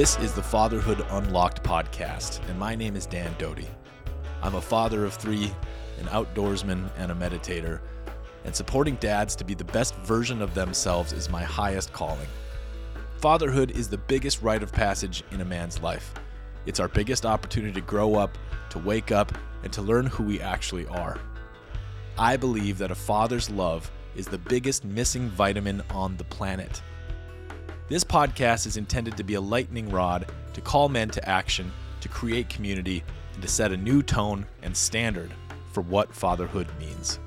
This is the Fatherhood Unlocked podcast, and my name is Dan Doty. I'm a father of three, an outdoorsman, and a meditator, and supporting dads to be the best version of themselves is my highest calling. Fatherhood is the biggest rite of passage in a man's life. It's our biggest opportunity to grow up, to wake up, and to learn who we actually are. I believe that a father's love is the biggest missing vitamin on the planet. This podcast is intended to be a lightning rod to call men to action, to create community, and to set a new tone and standard for what fatherhood means.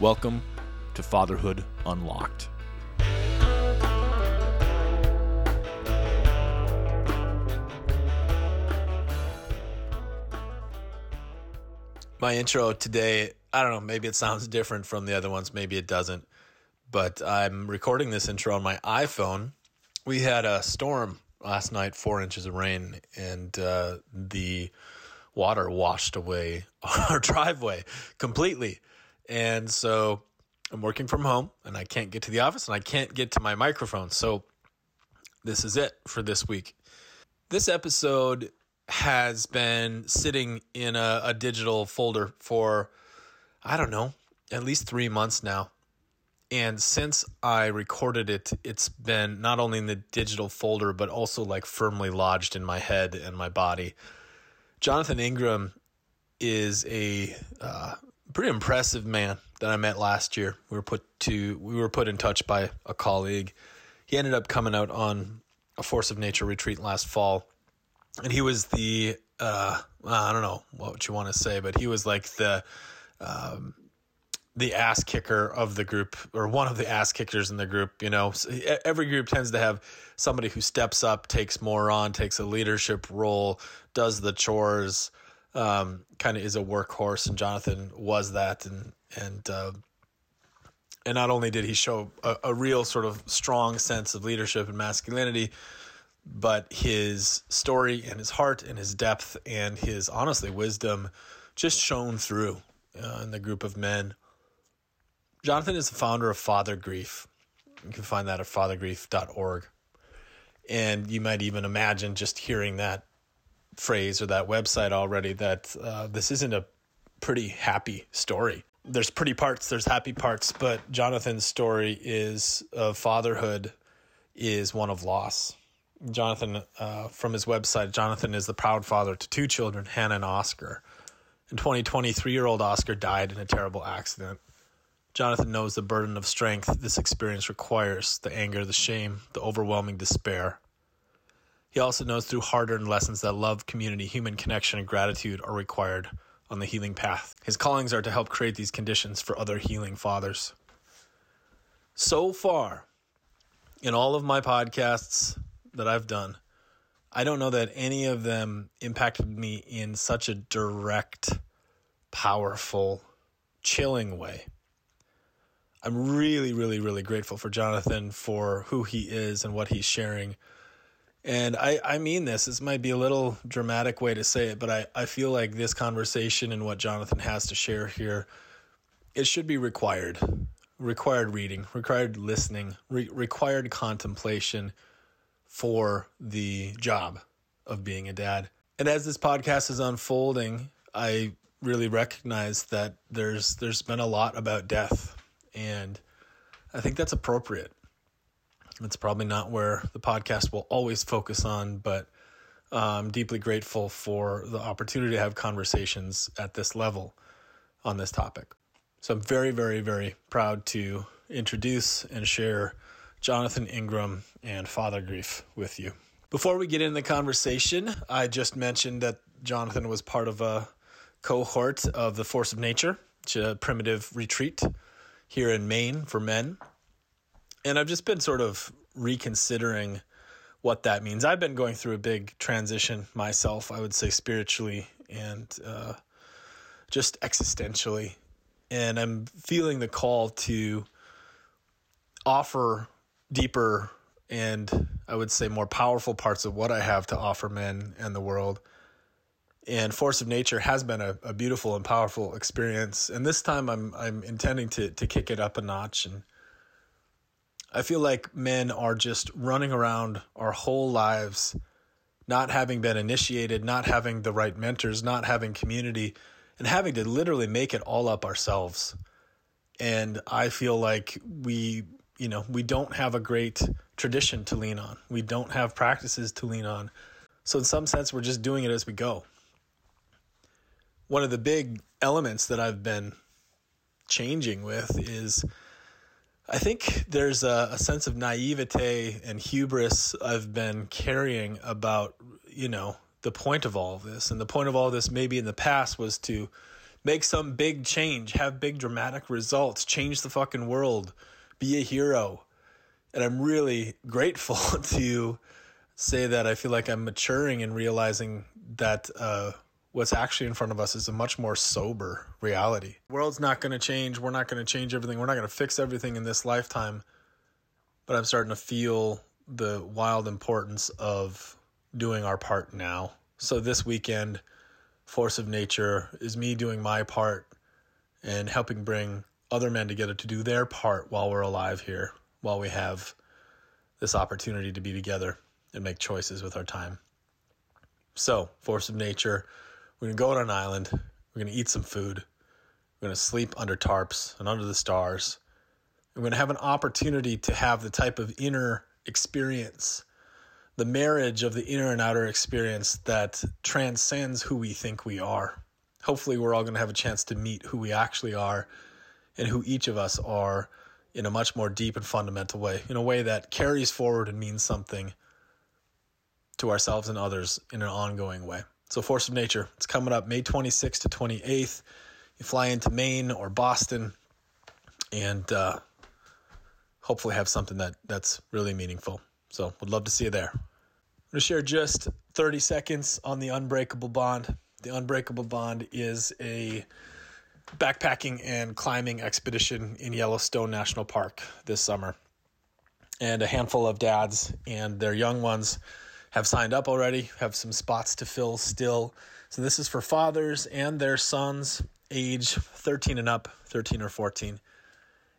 Welcome to Fatherhood Unlocked. My intro today, I don't know, maybe it sounds different from the other ones, maybe it doesn't, but I'm recording this intro on my iPhone we had a storm last night, four inches of rain, and uh, the water washed away our driveway completely. And so I'm working from home and I can't get to the office and I can't get to my microphone. So this is it for this week. This episode has been sitting in a, a digital folder for, I don't know, at least three months now. And since I recorded it, it's been not only in the digital folder, but also like firmly lodged in my head and my body. Jonathan Ingram is a uh, pretty impressive man that I met last year. We were put to we were put in touch by a colleague. He ended up coming out on a Force of Nature retreat last fall, and he was the uh, I don't know what you want to say, but he was like the um, the ass kicker of the group or one of the ass kickers in the group you know? Every group tends to have somebody who steps up takes more on takes a leadership role does the chores um, kind of is a workhorse and jonathan was that and and uh, and not only did he show a, a real sort of strong sense of leadership and masculinity but his story and his heart and his depth and his honestly wisdom just shone through uh, in the group of men Jonathan is the founder of Father Grief. You can find that at fathergrief.org. And you might even imagine just hearing that phrase or that website already that uh, this isn't a pretty happy story. There's pretty parts, there's happy parts, but Jonathan's story is of fatherhood is one of loss. Jonathan, uh, from his website, Jonathan is the proud father to two children, Hannah and Oscar. In 2023 three year old Oscar died in a terrible accident. Jonathan knows the burden of strength this experience requires the anger, the shame, the overwhelming despair. He also knows through hard earned lessons that love, community, human connection, and gratitude are required on the healing path. His callings are to help create these conditions for other healing fathers. So far, in all of my podcasts that I've done, I don't know that any of them impacted me in such a direct, powerful, chilling way. I'm really, really, really grateful for Jonathan for who he is and what he's sharing. And I, I mean this, this might be a little dramatic way to say it, but I, I feel like this conversation and what Jonathan has to share here, it should be required. Required reading, required listening, re- required contemplation for the job of being a dad. And as this podcast is unfolding, I really recognize that there's there's been a lot about death and I think that's appropriate. It's probably not where the podcast will always focus on, but I'm deeply grateful for the opportunity to have conversations at this level on this topic. So I'm very, very, very proud to introduce and share Jonathan Ingram and Father Grief with you. Before we get into the conversation, I just mentioned that Jonathan was part of a cohort of the Force of Nature, which a primitive retreat here in Maine for men. And I've just been sort of reconsidering what that means. I've been going through a big transition myself, I would say spiritually and uh, just existentially. And I'm feeling the call to offer deeper and I would say more powerful parts of what I have to offer men and the world and Force of Nature has been a, a beautiful and powerful experience. And this time I'm I'm intending to to kick it up a notch and I feel like men are just running around our whole lives, not having been initiated, not having the right mentors, not having community, and having to literally make it all up ourselves. And I feel like we, you know, we don't have a great tradition to lean on. We don't have practices to lean on. So, in some sense, we're just doing it as we go. One of the big elements that I've been changing with is I think there's a, a, sense of naivete and hubris I've been carrying about, you know, the point of all of this. And the point of all of this, maybe in the past, was to make some big change, have big dramatic results, change the fucking world, be a hero. And I'm really grateful to say that I feel like I'm maturing and realizing that uh, what's actually in front of us is a much more sober reality. The world's not going to change. We're not going to change everything. We're not going to fix everything in this lifetime. But I'm starting to feel the wild importance of doing our part now. So this weekend, Force of Nature is me doing my part and helping bring other men together to do their part while we're alive here, while we have this opportunity to be together and make choices with our time. So, Force of Nature we're going to go on an island. We're going to eat some food. We're going to sleep under tarps and under the stars. We're going to have an opportunity to have the type of inner experience, the marriage of the inner and outer experience that transcends who we think we are. Hopefully, we're all going to have a chance to meet who we actually are and who each of us are in a much more deep and fundamental way, in a way that carries forward and means something to ourselves and others in an ongoing way. So, Force of Nature, it's coming up May 26th to 28th. You fly into Maine or Boston and uh, hopefully have something that, that's really meaningful. So, would love to see you there. I'm going to share just 30 seconds on the Unbreakable Bond. The Unbreakable Bond is a backpacking and climbing expedition in Yellowstone National Park this summer. And a handful of dads and their young ones have signed up already, have some spots to fill still. So this is for fathers and their sons, age 13 and up, 13 or 14.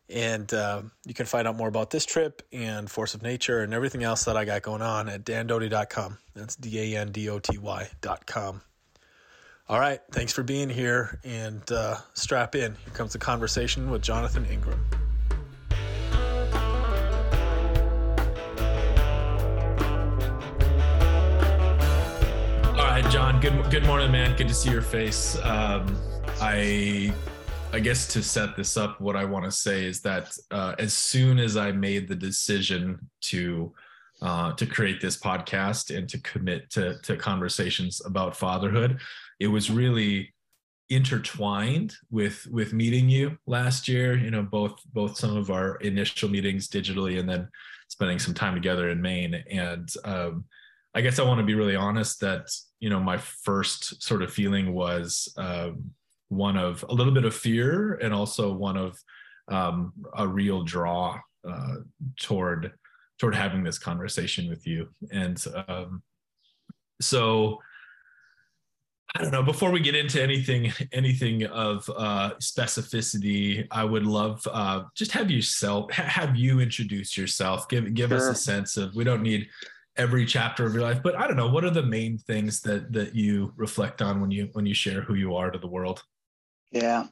And uh, you can find out more about this trip and Force of Nature and everything else that I got going on at dandoty.com. That's D A N D O T Y.com. All right. Thanks for being here and uh, strap in. Here comes the conversation with Jonathan Ingram. John, good good morning, man. Good to see your face. Um, I I guess to set this up, what I want to say is that uh, as soon as I made the decision to uh, to create this podcast and to commit to to conversations about fatherhood, it was really intertwined with with meeting you last year. You know, both both some of our initial meetings digitally, and then spending some time together in Maine. And um, I guess I want to be really honest that you know my first sort of feeling was um, one of a little bit of fear and also one of um, a real draw uh, toward toward having this conversation with you and um, so I don't know. Before we get into anything, anything of uh, specificity, I would love uh, just have yourself have you introduce yourself. Give give sure. us a sense of. We don't need every chapter of your life but i don't know what are the main things that that you reflect on when you when you share who you are to the world? Yeah.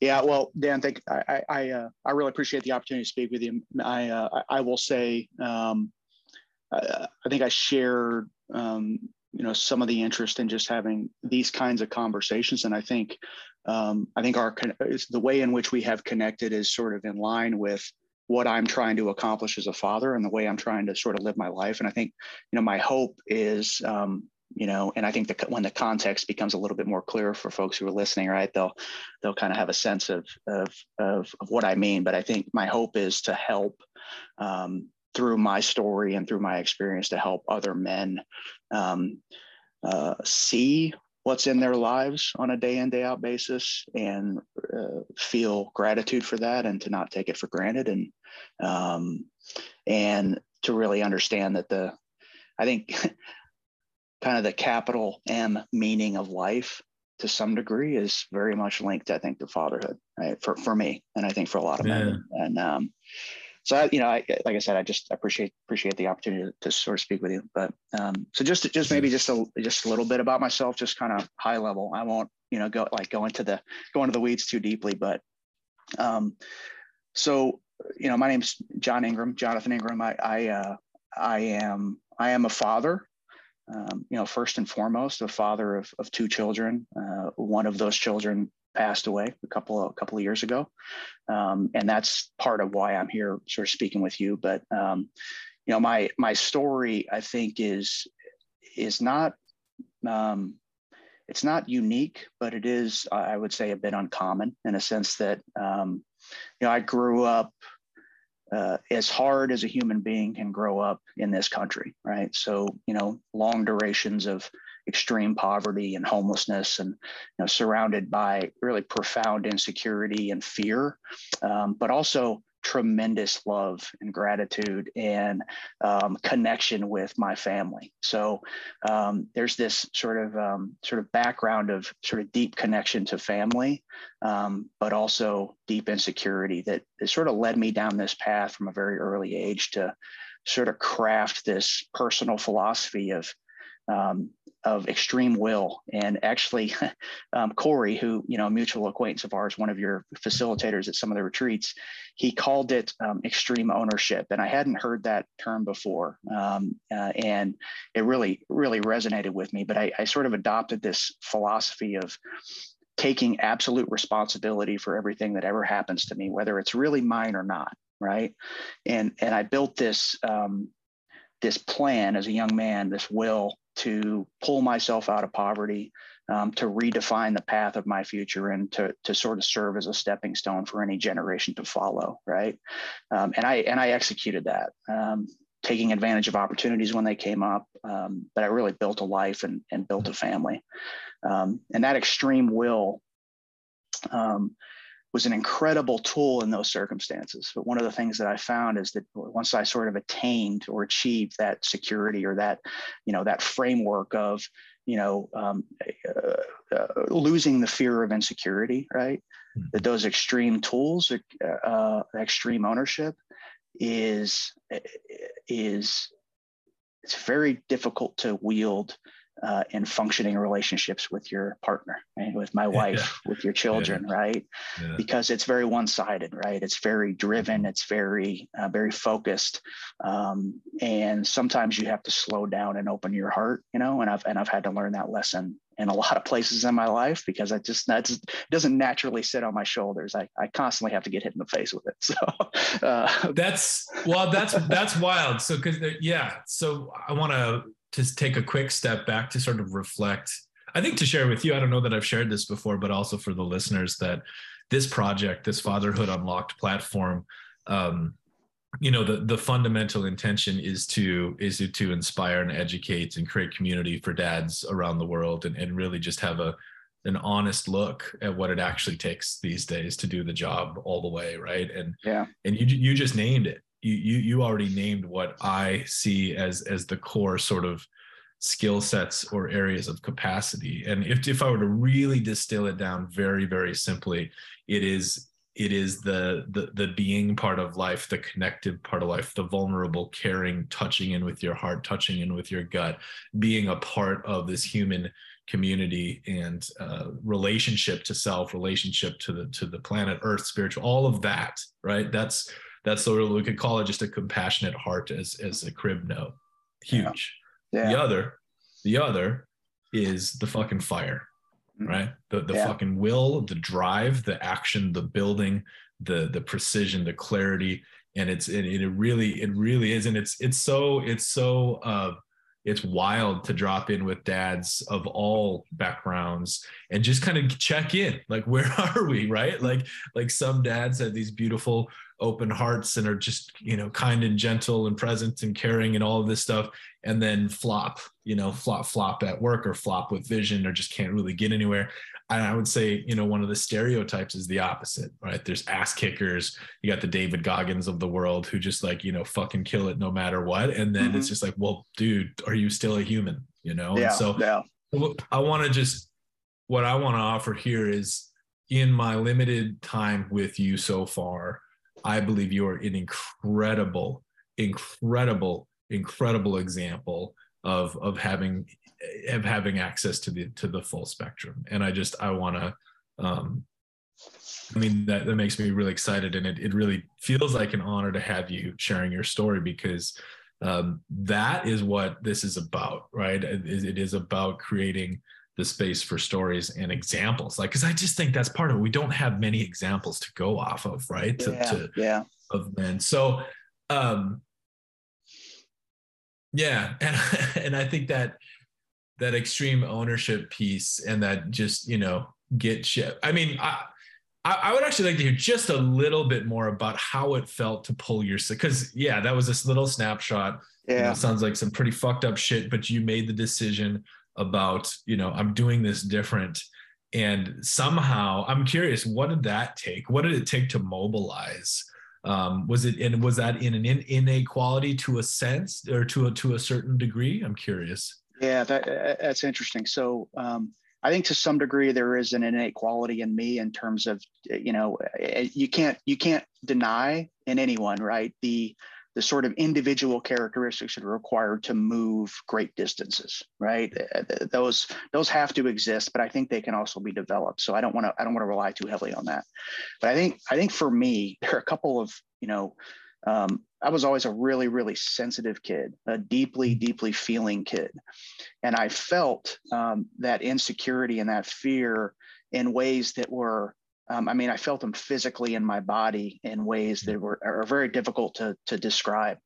Yeah well dan thank i i uh, i really appreciate the opportunity to speak with you. I uh, i will say um I, I think i shared um you know some of the interest in just having these kinds of conversations and i think um, i think our the way in which we have connected is sort of in line with what I'm trying to accomplish as a father and the way I'm trying to sort of live my life. And I think, you know, my hope is, um, you know, and I think that when the context becomes a little bit more clear for folks who are listening, right, they'll they'll kind of have a sense of of of, of what I mean. But I think my hope is to help um, through my story and through my experience to help other men um, uh, see what's in their lives on a day in day out basis and uh, feel gratitude for that and to not take it for granted. And um, and to really understand that the i think kind of the capital m meaning of life to some degree is very much linked i think to fatherhood right? For, for me and i think for a lot of men. And um, so I, you know, I, like I said, I just appreciate appreciate the opportunity to, to sort of speak with you. But um, so just just maybe just a just a little bit about myself, just kind of high level. I won't you know go like go into the go into the weeds too deeply, but um, so you know, my name's John Ingram, Jonathan Ingram. I I uh, I am I am a father. Um, you know, first and foremost, a father of, of two children. Uh, one of those children passed away a couple of, a couple of years ago, um, and that's part of why I'm here, sort of speaking with you. But um, you know, my my story, I think, is is not um, it's not unique, but it is, I would say, a bit uncommon in a sense that um, you know I grew up uh, as hard as a human being can grow up in this country, right? So, you know, long durations of extreme poverty and homelessness and, you know, surrounded by really profound insecurity and fear, um, but also tremendous love and gratitude and um, connection with my family. So um, there's this sort of um, sort of background of sort of deep connection to family, um, but also deep insecurity that, sort of led me down this path from a very early age to sort of craft this personal philosophy of um, of extreme will. And actually, um, Corey, who you know, a mutual acquaintance of ours, one of your facilitators at some of the retreats, he called it um, extreme ownership, and I hadn't heard that term before, um, uh, and it really, really resonated with me. But I, I sort of adopted this philosophy of taking absolute responsibility for everything that ever happens to me, whether it's really mine or not, right? And and I built this um, this plan as a young man, this will to pull myself out of poverty, um, to redefine the path of my future, and to to sort of serve as a stepping stone for any generation to follow. Right, um, and I and I executed that, um, taking advantage of opportunities when they came up. Um, but I really built a life and and built a family, um, and that extreme will. Was an incredible tool in those circumstances. But one of the things that I found is that once I sort of attained or achieved that security or that, you know, that framework of, you know, um, uh, uh, losing the fear of insecurity, right? Mm-hmm. That those extreme tools, uh, uh, extreme ownership, is is it's very difficult to wield uh, in functioning relationships with your partner, right? with my wife, yeah. with your children, yeah. right? Yeah. Because it's very one-sided, right? It's very driven, it's very, uh, very focused, um, and sometimes you have to slow down and open your heart, you know. And I've and I've had to learn that lesson in a lot of places in my life because I just that doesn't naturally sit on my shoulders. I, I constantly have to get hit in the face with it. So uh, that's well, that's that's wild. So because yeah, so I want to to take a quick step back to sort of reflect. I think to share with you, I don't know that I've shared this before, but also for the listeners that this project, this Fatherhood Unlocked platform, um, you know, the the fundamental intention is to is to, inspire and educate and create community for dads around the world, and, and really just have a an honest look at what it actually takes these days to do the job all the way, right? And yeah, and you you just named it you you you already named what I see as as the core sort of skill sets or areas of capacity. And if if I were to really distill it down very very simply, it is it is the the the being part of life the connected part of life the vulnerable caring touching in with your heart touching in with your gut being a part of this human community and uh, relationship to self relationship to the to the planet earth spiritual all of that right that's that's sort of we could call it just a compassionate heart as as a crib note. Huge. Yeah. The other, the other is the fucking fire, mm-hmm. right? The the yeah. fucking will, the drive, the action, the building, the the precision, the clarity, and it's it, it really it really is, and it's it's so it's so uh it's wild to drop in with dads of all backgrounds and just kind of check in like where are we right like like some dads have these beautiful open hearts and are just you know kind and gentle and present and caring and all of this stuff and then flop you know flop flop at work or flop with vision or just can't really get anywhere and I would say, you know, one of the stereotypes is the opposite, right? There's ass kickers. You got the David Goggins of the world who just like, you know, fucking kill it no matter what. And then mm-hmm. it's just like, well, dude, are you still a human? You know? Yeah, and so yeah. I want to just, what I want to offer here is in my limited time with you so far, I believe you are an incredible, incredible, incredible example of of having of having access to the to the full spectrum. And I just I want to um I mean that that makes me really excited and it it really feels like an honor to have you sharing your story because um, that is what this is about, right? It, it is about creating the space for stories and examples. Like because i just think that's part of it. We don't have many examples to go off of right? Yeah, to, to, yeah. of men. So um yeah and and i think that that extreme ownership piece and that just you know get shit i mean i I, would actually like to hear just a little bit more about how it felt to pull your because yeah, that was this little snapshot. Yeah, you know, sounds like some pretty fucked up shit, but you made the decision about you know i'm doing this different. And somehow i'm curious what did that take? What did it take to mobilize? Um, was it and was that in an in, inequality to a sense or to a to a certain degree? I'm curious. Yeah that, that's interesting. So um, i think to some degree there is an innate quality in me in terms of you know you can't you can't deny in anyone right? The the sort of individual characteristics that are required to move great distances right? Those those have to exist but i think they can also be developed. So i don't want to i don't want to rely too heavily on that. But i think i think for me there are a couple of you know um, i was always a really really sensitive kid a deeply deeply feeling kid. And i felt um, that insecurity and that fear in ways that were um, I mean, I felt them physically in my body in ways that were are very difficult to to describe.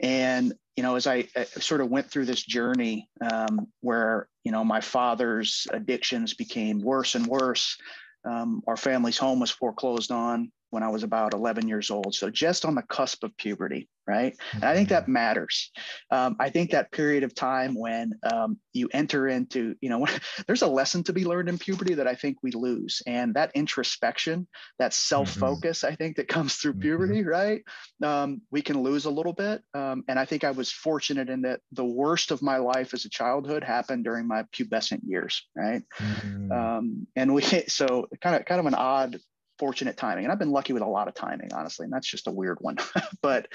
And you know, as I, I sort of went through this journey um, where you know my father's addictions became worse and worse, um, our family's home was foreclosed on when I was about 11 years old. So just on the cusp of puberty, right? And I think that mm-hmm. matters. Um, I think that period of time when um, you enter into, you know, there's a lesson to be learned in puberty that I think we lose. And that introspection, that self focus, mm-hmm. I think that comes through mm-hmm. puberty, right? Um, we can lose a little bit. Um, and I think I was fortunate in that the worst of my life as a childhood happened during my pubescent years, right? Mm-hmm. Um, and we, so kind of, kind of an odd fortunate timing. And I've been lucky with a lot of timing, honestly, and that's just a weird one. but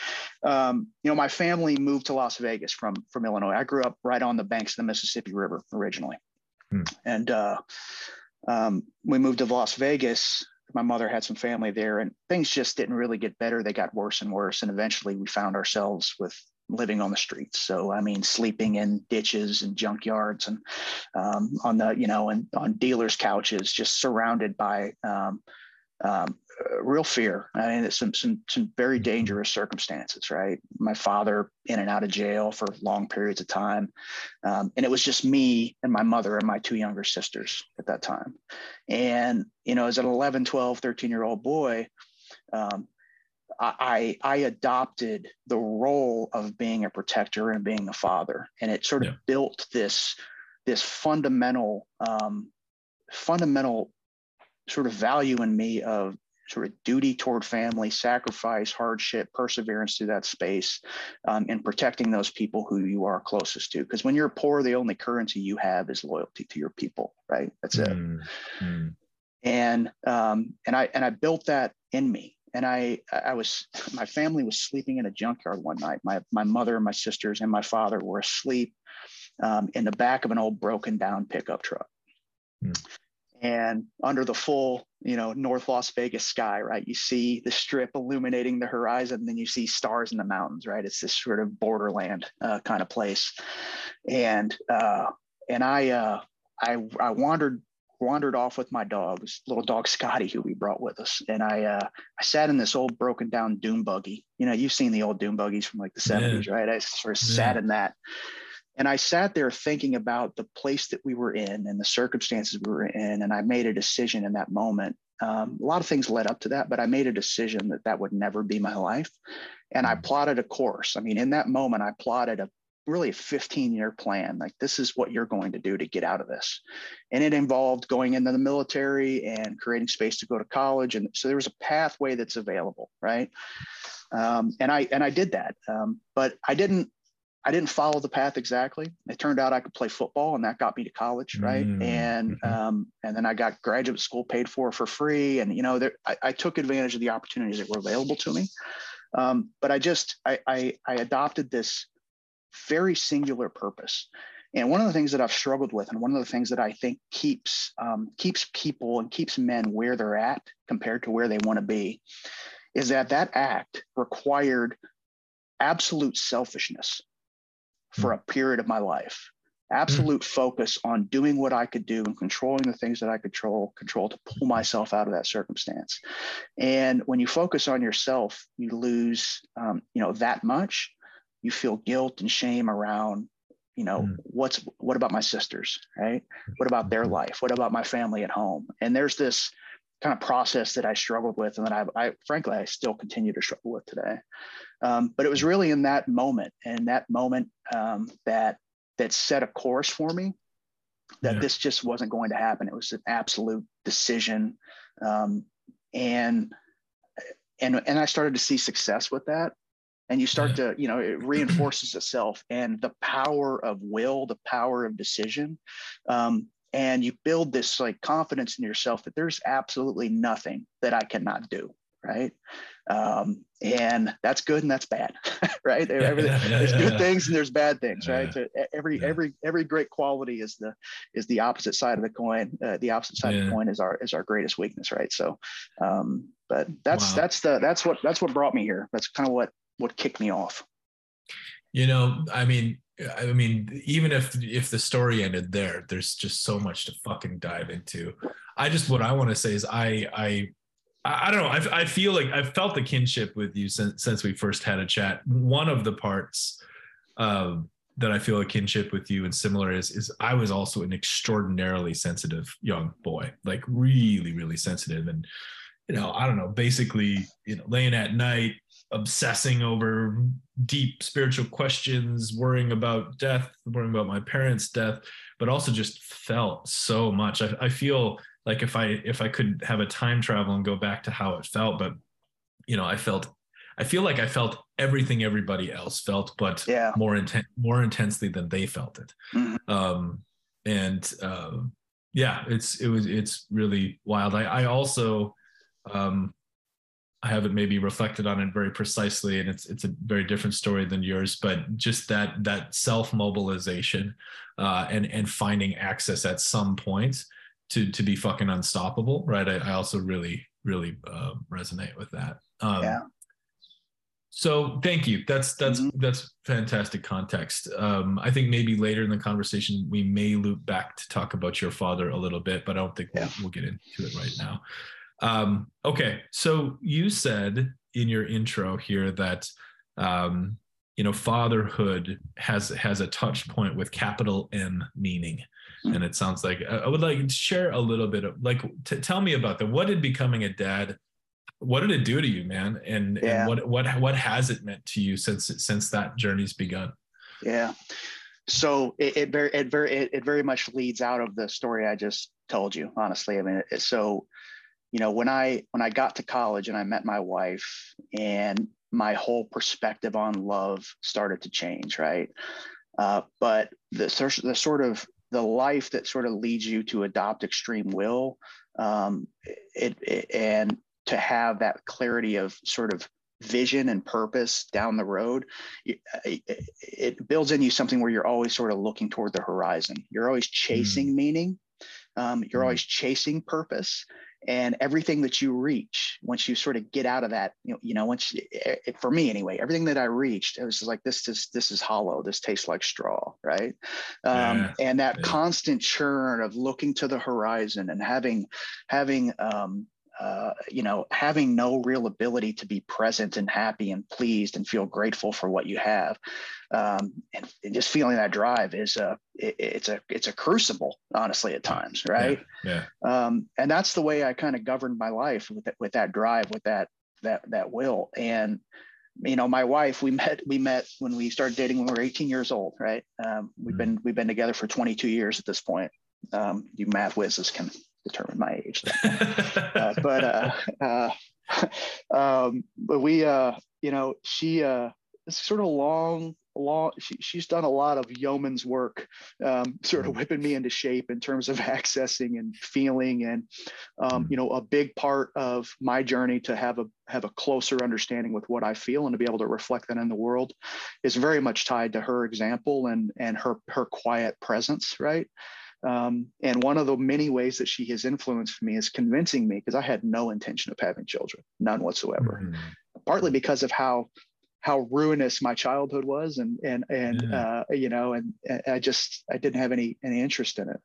um, you know, my family moved to Las Vegas from from Illinois. I grew up right on the banks of the Mississippi River originally, hmm. and uh, um, we moved to Las Vegas. My mother had some family there, and things just didn't really get better. They got worse and worse, and eventually we found ourselves with living on the streets. So I mean, sleeping in ditches and junkyards, and um, on the you know, and on dealers' couches, just surrounded by um, um, real fear. I mean, it's some some some very mm-hmm. dangerous circumstances, right? My father in and out of jail for long periods of time, um, and it was just me and my mother and my two younger sisters at that time. And you know, as an 11, 12, 13 year old boy. Um, I, I adopted the role of being a protector and being a father, and it sort of yeah. built this this fundamental um, fundamental sort of value in me of sort of duty toward family, sacrifice, hardship, perseverance through that space, um, and protecting those people who you are closest to. Because when you're poor, the only currency you have is loyalty to your people, right? That's it. Mm-hmm. And um, and I and I built that in me. And I I was my family was sleeping in a junkyard one night. My my mother, my sisters, and my father were asleep um, in the back of an old broken down pickup truck. Mm and under the full you know north las vegas sky right? You see the strip illuminating the horizon then you see stars in the mountains right? It's this sort of borderland uh, kind of place. And uh, and i uh, i i wandered wandered off with my dog this little dog scotty who we brought with us. And i uh, i sat in this old broken down dune buggy. You know you've seen the old dune buggies from like the 70s yeah. right? I sort of yeah. sat in that and I sat there thinking about the place that we were in and the circumstances we were in. And I made a decision in that moment. Um, a lot of things led up to that, but I made a decision that that would never be my life. And I mm. plotted a course. I mean, in that moment, I plotted a really a 15 year plan. Like, this is what you're going to do to get out of this. And it involved going into the military and creating space to go to college. And so there was a pathway that's available, right? Um, and I and I did that, um, but I didn't I didn't follow the path exactly. It turned out I could play football, and that got me to college, right? Mm, And mhm. um, and then I got graduate school paid for for free, and you know, there, I, I took advantage of the opportunities that were available to me. Um, but I just I, I I adopted this very singular purpose. And one of the things that I've struggled with, and one of the things that I think keeps um, keeps people and keeps men where they're at compared to where they want to be, is that that act required absolute selfishness for a period of my life. Absolute focus on doing what i could do and controlling the things that i control control to pull myself out of that circumstance. And when you focus on yourself you lose um, you know that much you feel guilt and shame around you know Mm. what's what about my sisters right? What about their Mhm. life? What about my family at home? And there's this kind of process that i struggled with and that i, I frankly i still continue to struggle with today um, but it was really in that moment and that moment um, that that set a course for me that Yeah. this just wasn't going to happen. It was an absolute decision, um, and and and I started to see success with that. And you start to, you know, it reinforces itself and the power of will, the power of decision, um, and you build this like confidence in yourself that there's absolutely nothing that I cannot do, right? Um, and that's good and that's bad, right? Yeah, yeah, yeah, there's good things and there's bad things, right? So every every every great quality is the is the opposite side of the coin. Uh, the opposite side of the coin is our is our greatest weakness, right? So, um, but that's Wow. that's the that's what that's what brought me here. That's kind of what what kicked me off. You know, I mean, I mean, even if if the story ended there, there's just so much to fucking dive into. I just what I want to say is I I I don't know. I, I feel like I've felt the kinship with you since since we first had a chat. One of the parts um, that I feel a kinship with you and similar is is I was also an extraordinarily sensitive young boy, like really really sensitive, and you know I don't know, basically you know laying at night obsessing over deep spiritual questions, worrying about death, worrying about my parents' death, but also just felt so much. I, I feel like if I if I could have a time travel and go back to how it felt, but you know, I felt I feel like I felt everything everybody else felt, but Yeah. more inten- more intensely than they felt it. Mhm. Um, and um, yeah, it's it was it's really wild. I, I also um, I haven't maybe reflected on it very precisely, and it's it's a very different story than yours. But just that that self mobilization uh, and and finding access at some point to to be fucking unstoppable, right? I, I also really really uh, resonate with that. Um, Yeah. So thank you. That's that's Mhm. that's fantastic context. Um, I think maybe later in the conversation we may loop back to talk about your father a little bit, but I don't think we'll, we'll get into it right now. Um, okay, so you said in your intro here that um, you know fatherhood has has a touch point with capital M meaning, and it sounds like I I would like to share a little bit of like t- tell me about that. What did becoming a dad? What did it do to you, man? And, Yeah. and what what what has it meant to you since since that journey's begun? Yeah. So it, it very it very it, it very much leads out of the story I just told you. Honestly, I mean, so you know when I when I got to college and I met my wife and my whole perspective on love started to change, right? Uh, but the the sort of the life that sort of leads you to adopt extreme will, um, it, it and to have that clarity of sort of vision and purpose down the road it, it- it builds in you something where you're always sort of looking toward the horizon you're always chasing meaning um, you're Mm. always chasing purpose and everything that you reach once you sort of get out of that you know, you know once it, it- for me anyway everything that i reached it was just like this is this is hollow. This tastes like straw right? Um, Yeah, and that yeah. constant churn of looking to the horizon and having having um, uh, you know, having no real ability to be present and happy and pleased and feel grateful for what you have, um, and, and just feeling that drive is a it, it's a it's a crucible, honestly, at times, right? Yeah. Um, and that's the way I kind of governed my life with that, with that drive, with that that that will. And you know, my wife, we met we met when we started dating when we were 18 years old, right? Um, we've Mhm. been we've been together for 22 years at this point. Um, you math whizzes can determine my age. uh, but uh, uh, um, but we, uh, you know, she, uh, it's sort of long, a lot. She, she's done a lot of yeoman's work, um, sort of mm. whipping me into shape in terms of accessing and feeling, and um, mm. you know, a big part of my journey to have a have a closer understanding with what I feel and to be able to reflect that in the world is very much tied to her example and and her her quiet presence, right? Um, and one of the many ways that she has influenced me is convincing me because I had no intention of having children, none whatsoever. Mm-hmm. Partly because of how how ruinous my childhood was, and and and yeah. uh, you know, and, and, I just I didn't have any any interest in it.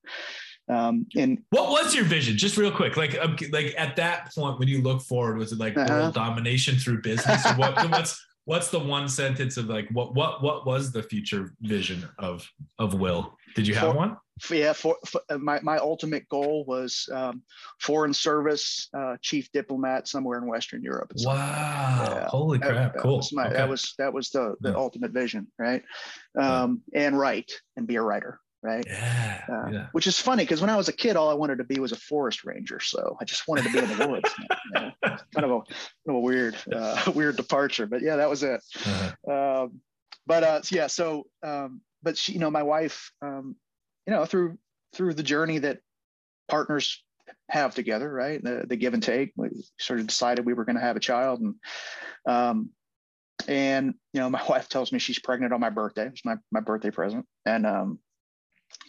Um, and what was your vision? Just real quick, like um, like at that point when you look forward, was it like uh-huh. world domination through business? What, what's what's the one sentence of like what what what was the future vision of of Will? Did you have for, one? yeah, for, for, uh, my my ultimate goal was um, foreign service uh, chief diplomat somewhere in Western Europe. Wow! Yeah. Holy crap! That, cool. That was, my, okay. that was that was the the yeah. ultimate vision, right? Um, yeah. And write and be a writer, right? Yeah. Uh, yeah. Which is funny because when I was a kid, all I wanted to be was a forest ranger. So I just wanted to be in the woods. kind of a kind of a weird uh, weird departure, but yeah, that was it. Uh-huh. Um, but uh, yeah, so um, but she, you know, my wife. Um, you know through through the journey that partners have together right the, the give and take we sort of decided we were going to have a child and um and you know my wife tells me she's pregnant on my birthday it's my, my birthday present and um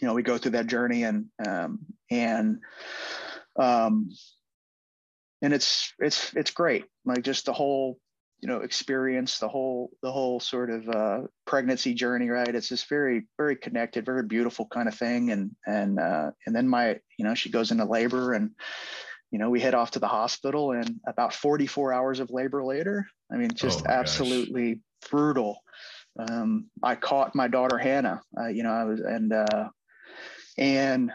you know we go through that journey and um and um and it's it's it's great. Like just the whole you know experience the whole the whole sort of uh, pregnancy journey right? It's this very very connected very beautiful kind of thing. And and uh, and then my you know she goes into labor and you know we head off to the hospital and about 44 hours of labor later i mean just oh absolutely gosh. brutal. Um, i caught my daughter hannah. Uh, you know i was and uh, and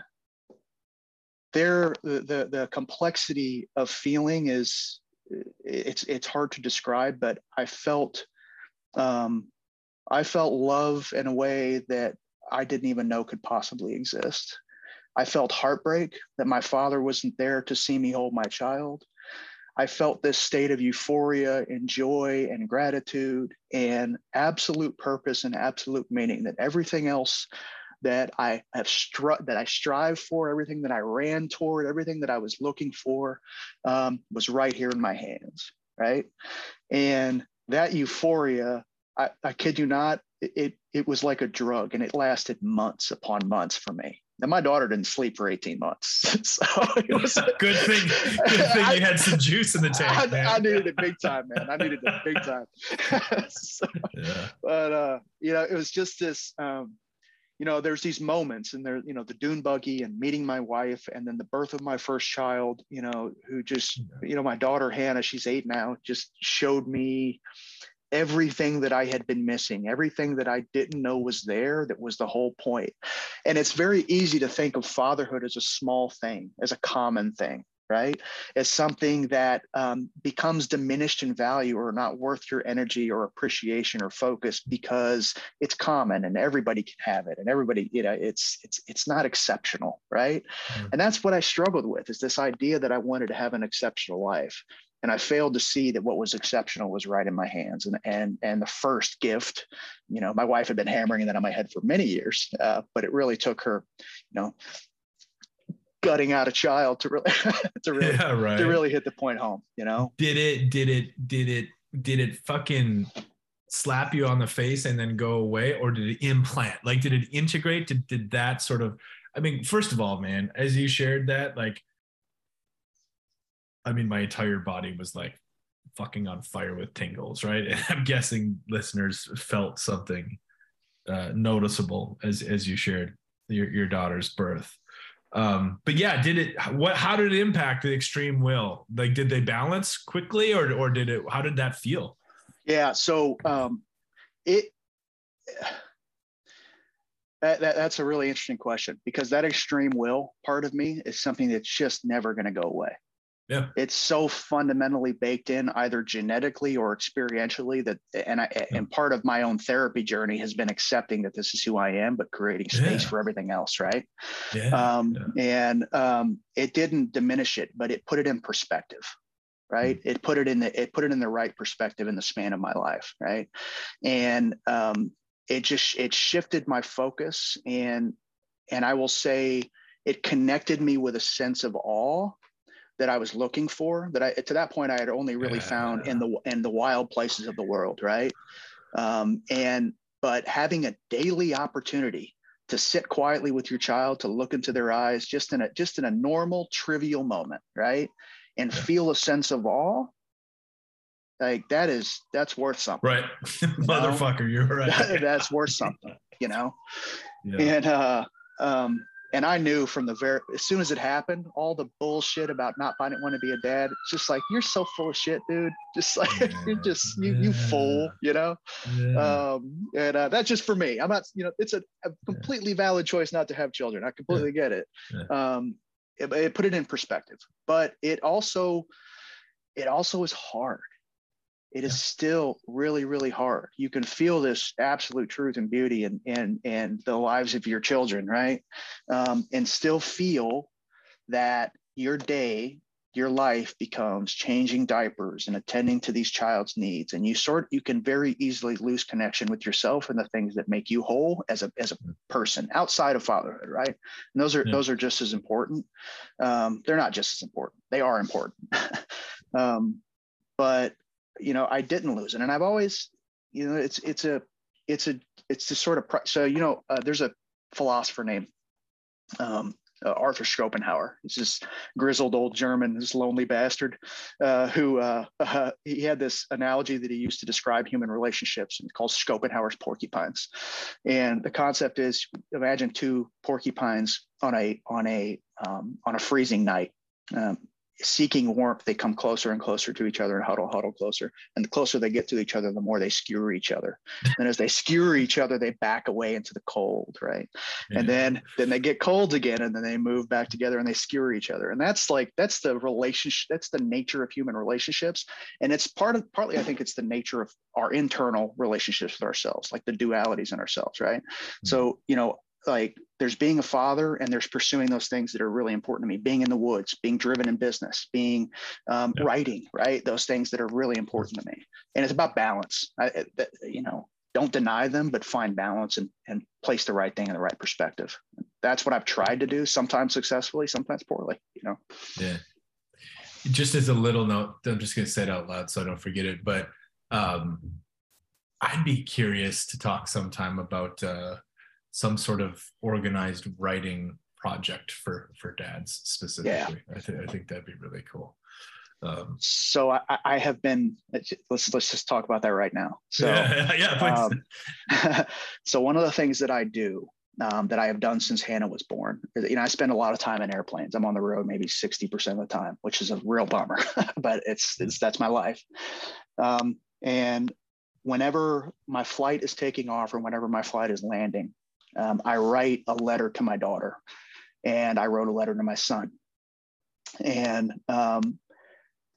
there the, the the complexity of feeling is it's it's hard to describe, but I felt um, I felt love in a way that I didn't even know could possibly exist. I felt heartbreak that my father wasn't there to see me hold my child. I felt this state of euphoria and joy and gratitude and absolute purpose and absolute meaning that everything else that I have stri- that I strive for, everything that I ran toward, everything that I was looking for, um, was right here in my hands, right? And that euphoria, I, I kid you not, it it was like a drug, and it lasted months upon months for me. And my daughter didn't sleep for 18 months. So it was good thing. Good thing you had some juice in the tank. I, I, needed it big time, man. I needed it big time. so, yeah. But uh, you know, it was just this um, you know, there's these moments and there, you know, the dune buggy and meeting my wife and then the birth of my first child, you know, who just, you know, my daughter Hannah, she's eight now, just showed me everything that I had been missing, everything that I didn't know was there, that was the whole point. And it's very easy to think of fatherhood as a small thing, as a common thing right? As something that um, becomes diminished in value or not worth your energy or appreciation or focus because it's common and everybody can have it and everybody, you know, it's it's it's not exceptional, right? Mm-hmm. And that's what I struggled with is this idea that I wanted to have an exceptional life. And I failed to see that what was exceptional was right in my hands. And and and the first gift, you know, my wife had been hammering that on my head for many years, uh, but it really took her, you know, gutting out a child to really to really yeah, right. to really hit the point home you know? Did it did it did it did it fucking slap you on the face and then go away or did it implant? Like did it integrate? Did, did that sort of i mean first of all man as you shared that like i mean my entire body was like fucking on fire with tingles right? And i'm guessing listeners felt something uh, noticeable as as you shared your, your daughter's birth um but yeah did it what how did it impact the extreme will? Like did they balance quickly or or did it how did that feel? Yeah so um it that, that, that's a really interesting question because that extreme will part of me is something that's just never going to go away yeah. It's so fundamentally baked in either genetically or experientially that and I yeah. and part of my own therapy journey has been accepting that this is who I am, but creating space yeah. for everything else, right? Yeah. Um, yeah. and um, it didn't diminish it, but it put it in perspective right mm-hmm. it put it in the it put it in the right perspective in the span of my life right and um it just it shifted my focus and and I will say it connected me with a sense of awe that I was looking for that I to that point I had only really yeah. found in the in the wild places of the world, right? Um, and but having a daily opportunity to sit quietly with your child, to look into their eyes, just in a just in a normal, trivial moment, right? And yeah. feel a sense of awe. Like that is that's worth something. Right. Motherfucker, you're right. That's worth something, you know? Yeah. And uh um and I knew from the very as soon as it happened, all the bullshit about not finding want to be a dad. It's just like you're so full of shit, dude. Just like yeah, you're just you you fool, you know. Yeah. Um, and uh, that's just for me. I'm not, you know, it's a, a completely yeah. valid choice not to have children. I completely get it. Um, it, it put it in perspective, but it also it also is hard it is still really really hard. You can feel this absolute truth and beauty and and and the lives of your children right? Um, and still feel that your day your life becomes changing diapers and attending to these child's needs. And you sort you can very easily lose connection with yourself and the things that make you whole as a as a person outside of fatherhood right? And those are yeah. those are just as important. Um, they're not just as important. They are important. Um, but you know, I didn't lose it. And I've always, you know, it's, it's a, it's a, it's the sort of, so, you know, uh, there's a philosopher named um, uh, Arthur Schopenhauer. He's this grizzled old German, this lonely bastard, uh, who uh, uh, he had this analogy that he used to describe human relationships, and called Schopenhauer's porcupines. And the concept is: imagine two porcupines on a on a um, on a freezing night. Um, seeking warmth, they come closer and closer to each other and huddle, huddle closer. And the closer they get to each other, the more they skewer each other. and as they skewer each other, they back away into the cold, right? Yeah. And then then they get cold again, and then they move back together and they skewer each other. And that's like that's the relationship. That's the nature of human relationships, and it's part of partly I think it's the nature of our internal relationships with ourselves, like the dualities in ourselves, right? Mm-hmm. So you know, like there's being a father and there's pursuing those things that are really important to me. Being in the woods being driven in business being um, yeah. writing right? Those things that are really important to me. And it's about balance. I, you know don't deny them but find balance and, and place the right thing in the right perspective. That's what i've tried to do sometimes successfully sometimes poorly you know? Yeah. Just as a little note i'm just going to say it out loud so i don't forget it but um, i'd be curious to talk sometime about uh, some sort of organized writing project for for dads specifically. Yeah. I, th- I think that'd be really cool. Um, so I, I, have been let's let's just talk about that right now. So yeah, yeah um, so one of the things that I do um, that I have done since Hannah was born, you know, I spend a lot of time in airplanes. I'm on the road maybe 60% of the time, which is a real bummer, but it's, it's that's my life. Um, and whenever my flight is taking off or whenever my flight is landing, um, I write a letter to my daughter, and I wrote a letter to my son, and um,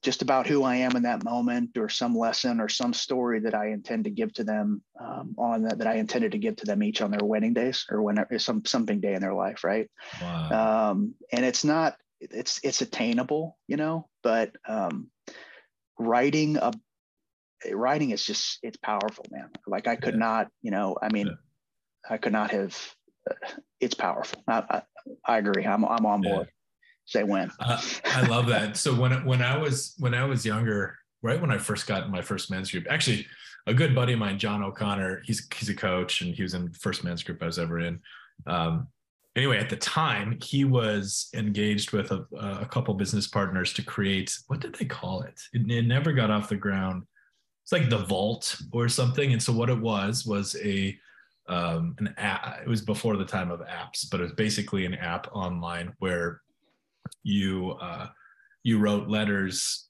just about who I am in that moment, or some lesson, or some story that I intend to give to them um, on that, that I intended to give to them each on their wedding days or whenever some something day in their life, right? Wow. Um, and it's not it's it's attainable, you know, but um, writing a writing is just it's powerful, man. Like I could yeah. not, you know, I mean. Yeah I could not have. Uh, it's powerful. I, I, I, agree. I'm I'm on board. Yeah. Say when. Uh, I love that. So when when I was when I was younger, right when I first got in my first men's group, actually, a good buddy of mine, John O'Connor, he's he's a coach and he was in first men's group I was ever in. Um, anyway, at the time, he was engaged with a, a couple business partners to create what did they call it? it? It never got off the ground. It's like the vault or something. And so what it was was a um, an app. It was before the time of apps, but it was basically an app online where you uh, you wrote letters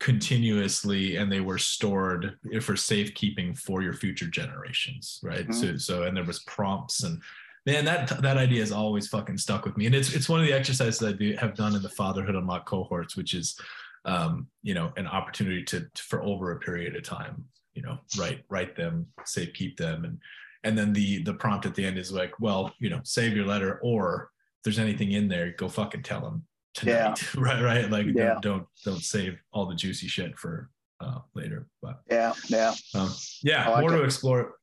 continuously and they were stored for safekeeping for your future generations right mm-hmm. so so and there was prompts and man that that idea has always fucking stuck with me and it's it's one of the exercises i do, have done in the fatherhood unlocked cohorts which is um, you know an opportunity to, to, for over a period of time you know write write them safe keep them and and then the the prompt at the end is like well you know save your letter or if there's anything in there go fucking tell them tonight yeah. right right like yeah. don't, don't don't save all the juicy shit for uh later but yeah yeah um, yeah like more it. to explore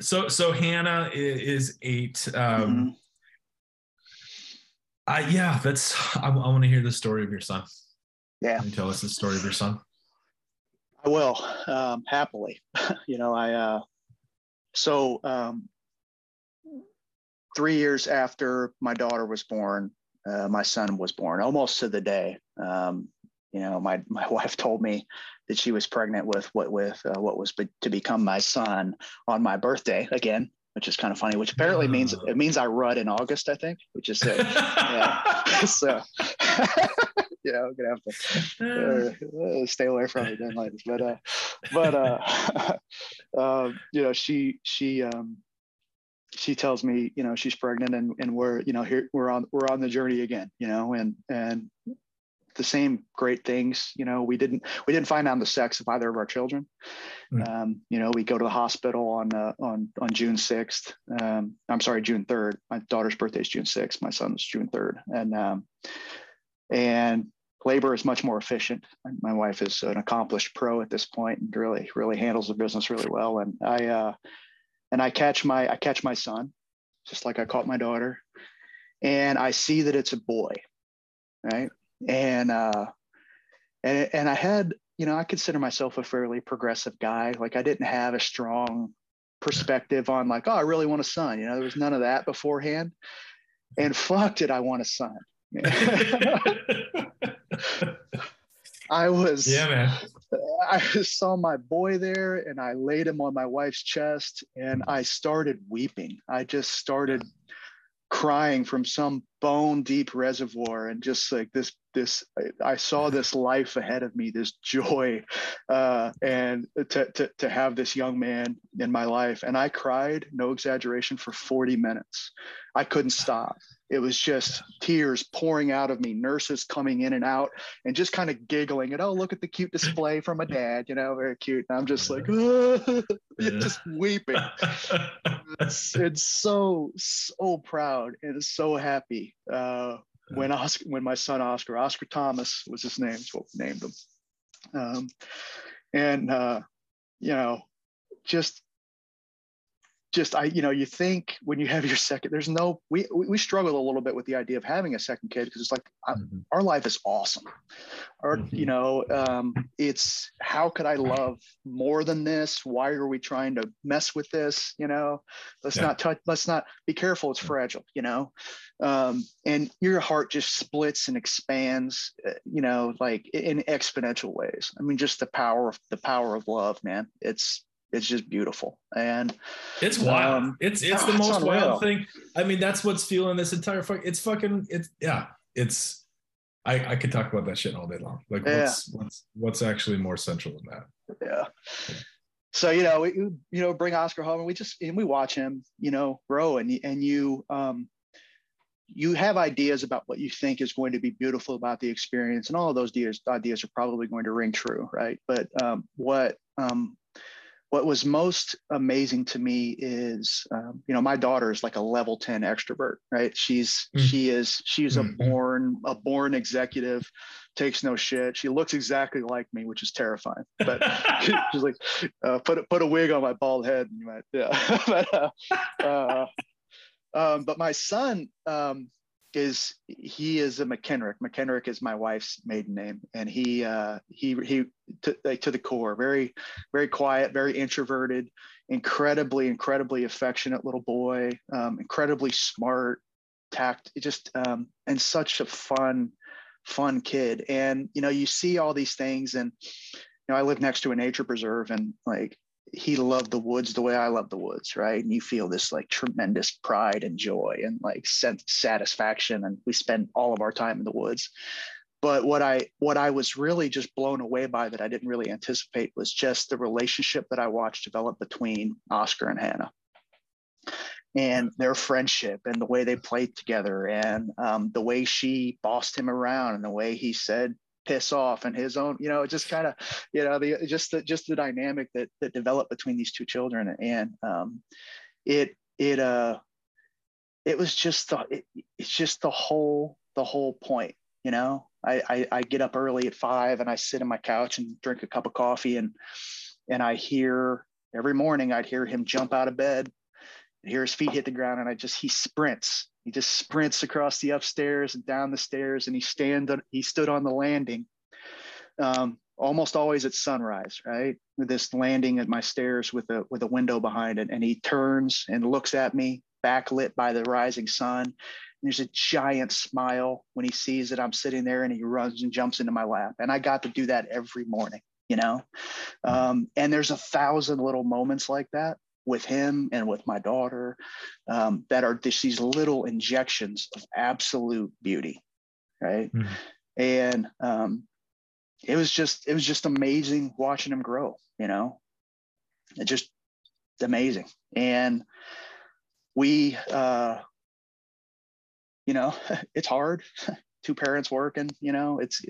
so so Hannah is eight. Um, mm-hmm. yeah, that's. I, I want to hear the story of your son. Yeah, Can you tell us the story of your son. I will um, happily. you know, I uh, so um, three years after my daughter was born, uh, my son was born, almost to the day. Um, you know, my my wife told me that she was pregnant with what with uh, what was be- to become my son on my birthday again, which is kind of funny. Which apparently means oh. it means I rut in August, I think, which is it. yeah. so. you know, gonna have to uh, uh, stay away from it then, ladies. But uh, but uh, uh, you know, she she um, she tells me, you know, she's pregnant and and we're you know here we're on we're on the journey again, you know, and and the same great things. You know, we didn't we didn't find out the sex of either of our children. Mm. Um, you know, we go to the hospital on uh, on on June sixth. Um, I'm sorry, June third. My daughter's birthday is June sixth. My son's June third, and um, and labor is much more efficient. My wife is an accomplished pro at this point and really really handles the business really well. And I uh, and I catch my I catch my son, just like I caught my daughter, and I see that it's a boy, right? And uh, and and I had you know I consider myself a fairly progressive guy. Like I didn't have a strong perspective on like oh I really want a son. You know there was none of that beforehand. And fuck did I want a son. I was yeah man. I saw my boy there and I laid him on my wife's chest and I started weeping. I just started crying from some bone deep reservoir and just like this this i saw this life ahead of me this joy uh, and to, to, to have this young man in my life. And i cried no exaggeration for 40 minutes. I couldn't stop. It was just tears pouring out of me nurses coming in and out and just kind of giggling and oh look at the cute display from a dad you know very cute. And i'm just like oh, just weeping. It's, it's, so so proud and so happy uh, when Oscar, when my son Oscar, Oscar Thomas was his name, is what we named him. Um, and uh, you know, just just I, you know, you think when you have your second, there's no, we we struggle a little bit with the idea of having a second kid because it's like mm-hmm. our life is awesome, or mm-hmm. you know, um, it's how could I love more than this? Why are we trying to mess with this? You know, let's yeah. not touch, let's not be careful. It's fragile, you know, um, and your heart just splits and expands, uh, you know, like in exponential ways. I mean, just the power of the power of love, man. It's it's just beautiful. And it's wild. um, it's it's the most wild thing. I mean that's what's fueling this entire fuck it's fucking it's yeah it's i i could talk about that shit all day long. Like yeah. what's what's what's actually more central than that? Yeah. So you know we, you know bring oscar home and we just and we watch him you know grow and and you um you have ideas about what you think is going to be beautiful about the experience and all of those ideas ideas are probably going to ring true right? But um, what um, what was most amazing to me is um, you know my daughter is like a level 10 extrovert right she's mm-hmm. she is she's mm-hmm. a born a born executive takes no shit she looks exactly like me which is terrifying but she's like uh, put, put a wig on my bald head and you might yeah but, uh, uh, um, but my son um, is he is a McKenrick. McKenrick is my wife's maiden name, and he uh, he he to, like, to the core, very very quiet, very introverted, incredibly incredibly affectionate little boy, um, incredibly smart, tact, just um, and such a fun fun kid. And you know, you see all these things, and you know, I live next to a nature preserve, and like he loved the woods the way I love the woods, right? And you feel this like tremendous pride and joy and like sense satisfaction. And we spend all of our time in the woods. But what I what I was really just blown away by that I didn't really anticipate was just the relationship that I watched develop between Oscar and Hannah and their friendship and the way they played together and um, the way she bossed him around and the way he said piss off and his own you know it just kind of you know the just the just the dynamic that that developed between these two children and um it it uh it was just the it, it's just the whole the whole point you know I, I i get up early at five and i sit on my couch and drink a cup of coffee and and i hear every morning I'd hear him jump out of bed, hear his feet hit the ground, and I just he sprints. He just sprints across the upstairs and down the stairs, and he stand he stood on the landing, um, almost always at sunrise, right? With this landing at my stairs with a with a window behind it, and he turns and looks at me, backlit by the rising sun. There's a giant smile when he sees that I'm sitting there, and he runs and jumps into my lap. And I got to do that every morning you know um, and there's a thousand little moments like that with him and with my daughter um, that are just these little injections of absolute beauty right? Mm-hmm. and um, it was just it was just amazing watching him grow you know? It just amazing. And we uh you know it's hard two parents working you know it's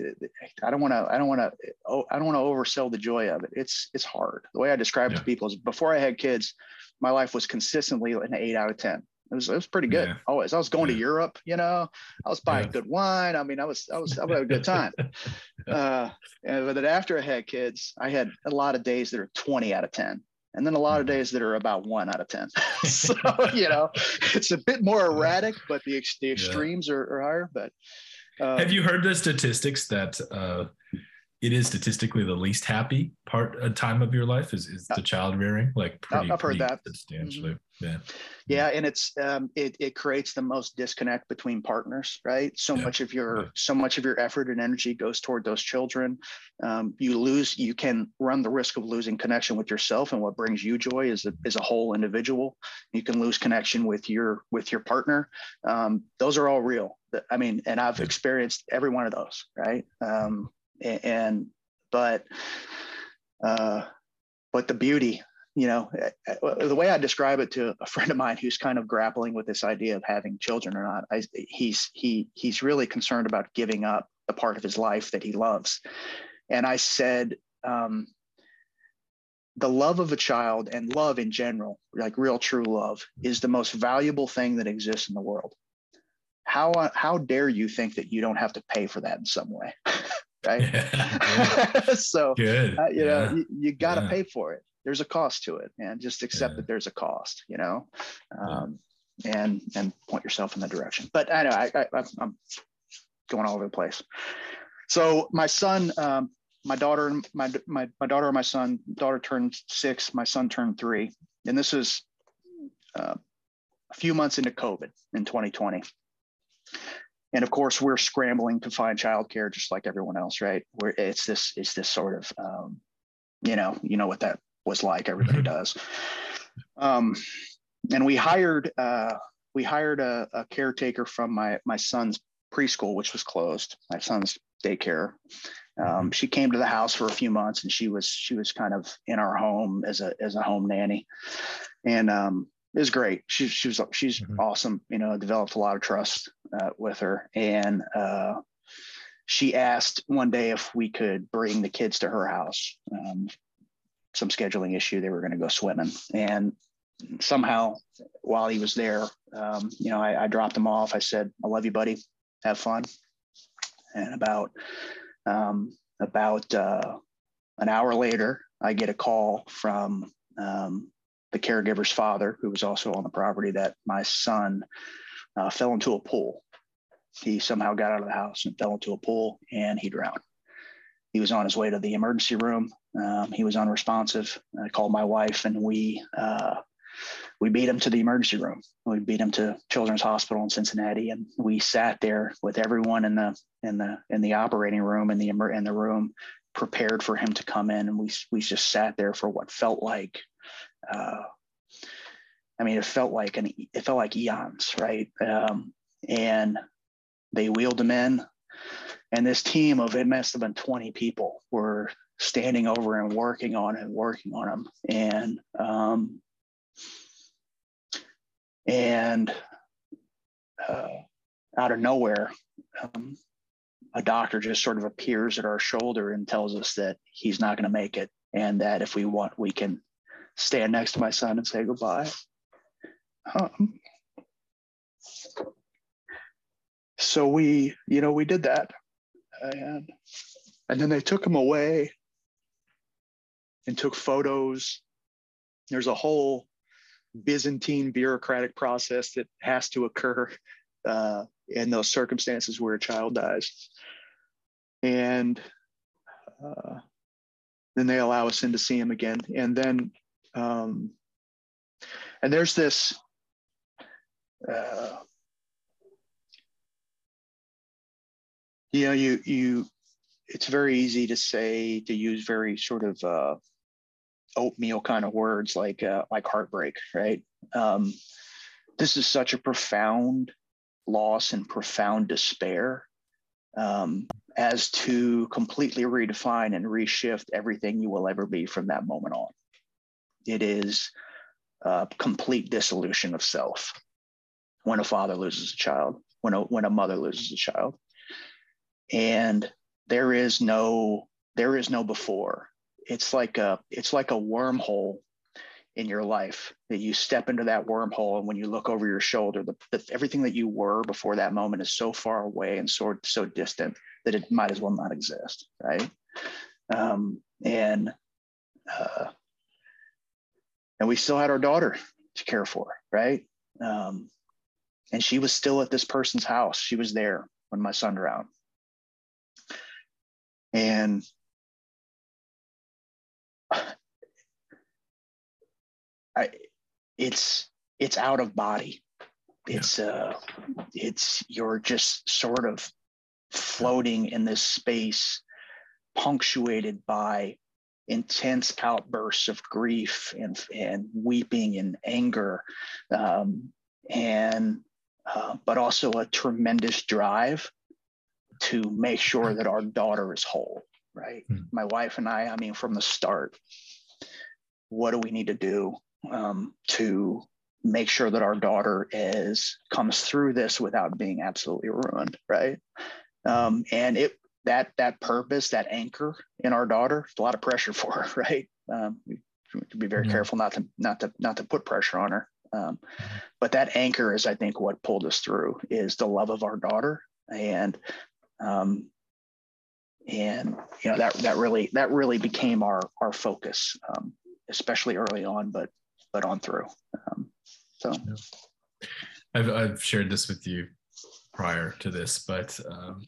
i don't want to i don't want to oh, i don't want to oversell the joy of it it's it's hard the way i describe yeah. it to people is before i had kids my life was consistently an eight out of ten it was, it was pretty good yeah. always i was going yeah. to europe you know i was buying good wine i mean i was i was i was a good time uh and, but then after i had kids i had a lot of days that are 20 out of 10 and then a lot of mm-hmm. days that are about one out of 10. so, you know, it's a bit more erratic, but the, the extremes yeah. are, are, higher. But um, Have you heard the statistics that uh, it is statistically the least happy part a uh, time of your life is, is the child rearing? Like pretty, I've heard that. Substantially. mm-hmm. Yeah. Yeah and it's um, it, it creates the most disconnect between partners right? So yeah. much of your yeah. so much of your effort and energy goes toward those children. Um, you lose you can run the risk of losing connection with yourself and what brings you joy is a, is a whole individual. You can lose connection with your with your partner. Um, those are all real. I mean, and I've experienced every one of those, right? Um, and but uh, but the beauty, you know, eh, eh, the way I describe it to a friend of mine who's kind of grappling with this idea of having children or not, I, he's he he's really concerned about giving up the part of his life that he loves, and I said. Um, the love of a child and love in general, like real true love, is the most valuable thing that exists in the world how uh, how dare you think that you don't have to pay for that in some way right yeah, so Good. Uh, you yeah. know you, you got to yeah. pay for it there's a cost to it and just accept that there's a cost you know? Um, and and point yourself in that direction. But i know I, I i'm going all over the place. So my son um, my daughter my, my my daughter and my son daughter turned six my son turned three. And this is uh, a few months into covid in 2020 and of course we're scrambling to find childcare just like everyone else right? Where it's this it's this sort of um, you know you know what that was like everybody mm-hmm. does um, and we hired uh, we hired a, a, caretaker from my my son's preschool which was closed my son's daycare um, mm-hmm. she came to the house for a few months and she was she was kind of in our home as a as a home nanny and um, it was great. She, she was she's mm-hmm. awesome. You know, developed a lot of trust uh, with her, and uh, she asked one day if we could bring the kids to her house. Um, some scheduling issue. They were going to go swimming, and somehow while he was there, um, you know, I, I, dropped him off. I said, "I love you, buddy. Have fun." And about um, about uh, an hour later, I get a call from um, the caregiver's father, who was also on the property, that my son uh, fell into a pool. He somehow got out of the house and fell into a pool and he drowned. He was on his way to the emergency room. Um, he was unresponsive. I called my wife and we uh, we beat him to the emergency room. We beat him to Children's Hospital in Cincinnati, and we sat there with everyone in the in the in the operating room in the in the room, prepared for him to come in, and we we just sat there for what felt like uh, I mean, it felt like an it felt like eons, right? Um, and they wheeled him in, and this team of it must have been 20 people were standing over and working on and working on him, and um, and uh, out of nowhere, um, a doctor just sort of appears at our shoulder and tells us that he's not going to make it, and that if we want, we can stand next to my son and say goodbye. Um, so we, you know, we did that, and and then they took him away and took photos there's a whole Byzantine bureaucratic process that has to occur uh, in those circumstances where a child dies. And uh, then they allow us in to see him again. And then, um, and there's this, uh, you know, you, you, it's very easy to say, to use very sort of uh, oatmeal kind of words like, uh, like heartbreak, right? Um, this is such a profound loss and profound despair um, as to completely redefine and reshift everything you will ever be from that moment on. It is a complete dissolution of self when a father loses a child, when a, when a mother loses a child. And there is no there is no before. It's like a it's like a wormhole in your life that you step into that wormhole and when you look over your shoulder the, the, everything that you were before that moment is so far away and so so distant that it might as well not exist right? Um, and uh, and we still had our daughter to care for right? Um, and she was still at this person's house. She was there when my son drowned. And I, it's it's out of body. It's uh, it's you're just sort of floating in this space, punctuated by intense outbursts of grief and and weeping and anger, um, and uh, but also a tremendous drive to make sure that our daughter is whole. Right, mm. my wife and I. I mean, from the start, what do we need to do? Um, to make sure that our daughter is comes through this without being absolutely ruined, right? Um, and it that that purpose, that anchor in our daughter, a lot of pressure for her, right? Um, we to be very mm-hmm. careful not to not to not to put pressure on her. Um, but that anchor is, I think, what pulled us through is the love of our daughter, and um, and you know that that really that really became our our focus, um, especially early on. But but on through. Um, so, I've I've shared this with you prior to this, but um,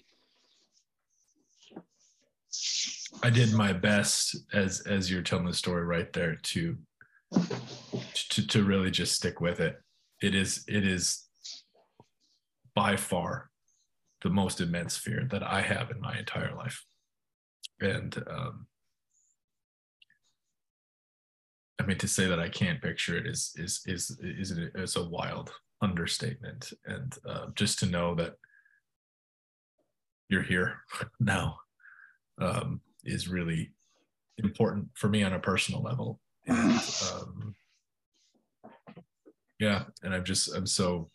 I did my best as as you're telling the story right there to to to really just stick with it. It is it is by far the most immense fear that I have in my entire life, and um, I mean, to say that I can't picture it is is is is is a wild understatement, and uh, just to know that you're here now um, is really important for me on a personal level. And um, yeah, and I'm just I'm so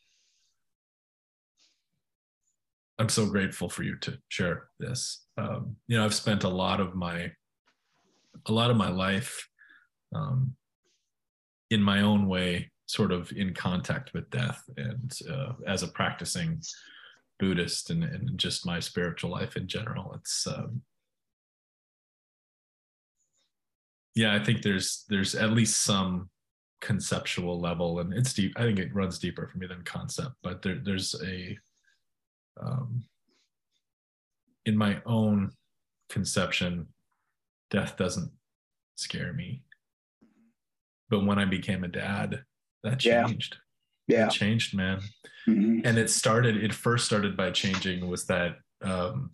I'm so grateful for you to share this. Um, you know, I've spent a lot of my a lot of my life um, in my own way, sort of in contact with death, and uh, as a practicing Buddhist and, and just my spiritual life in general, it's um, yeah, I think there's there's at least some conceptual level, and it's deep. I think it runs deeper for me than concept, but there, there's a um, in my own conception, death doesn't scare me but when I became a dad, that changed. Yeah. yeah. It changed, man. Mm-hmm. And it started, it first started by changing was that um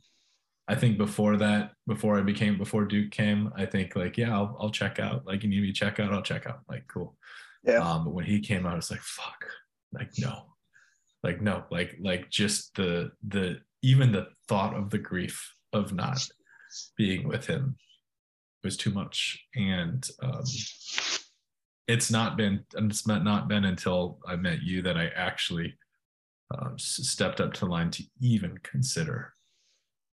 I think before that, before I became before Duke came, I think like, yeah, I'll I'll check out. Like you need me to check out, I'll check out. Like, cool. Yeah. Um, but when he came out, I was like, fuck. Like, no. Like, no, like, like just the the even the thought of the grief of not being with him was too much. And um it's not been it's not been until I met you that I actually uh, stepped up to the line to even consider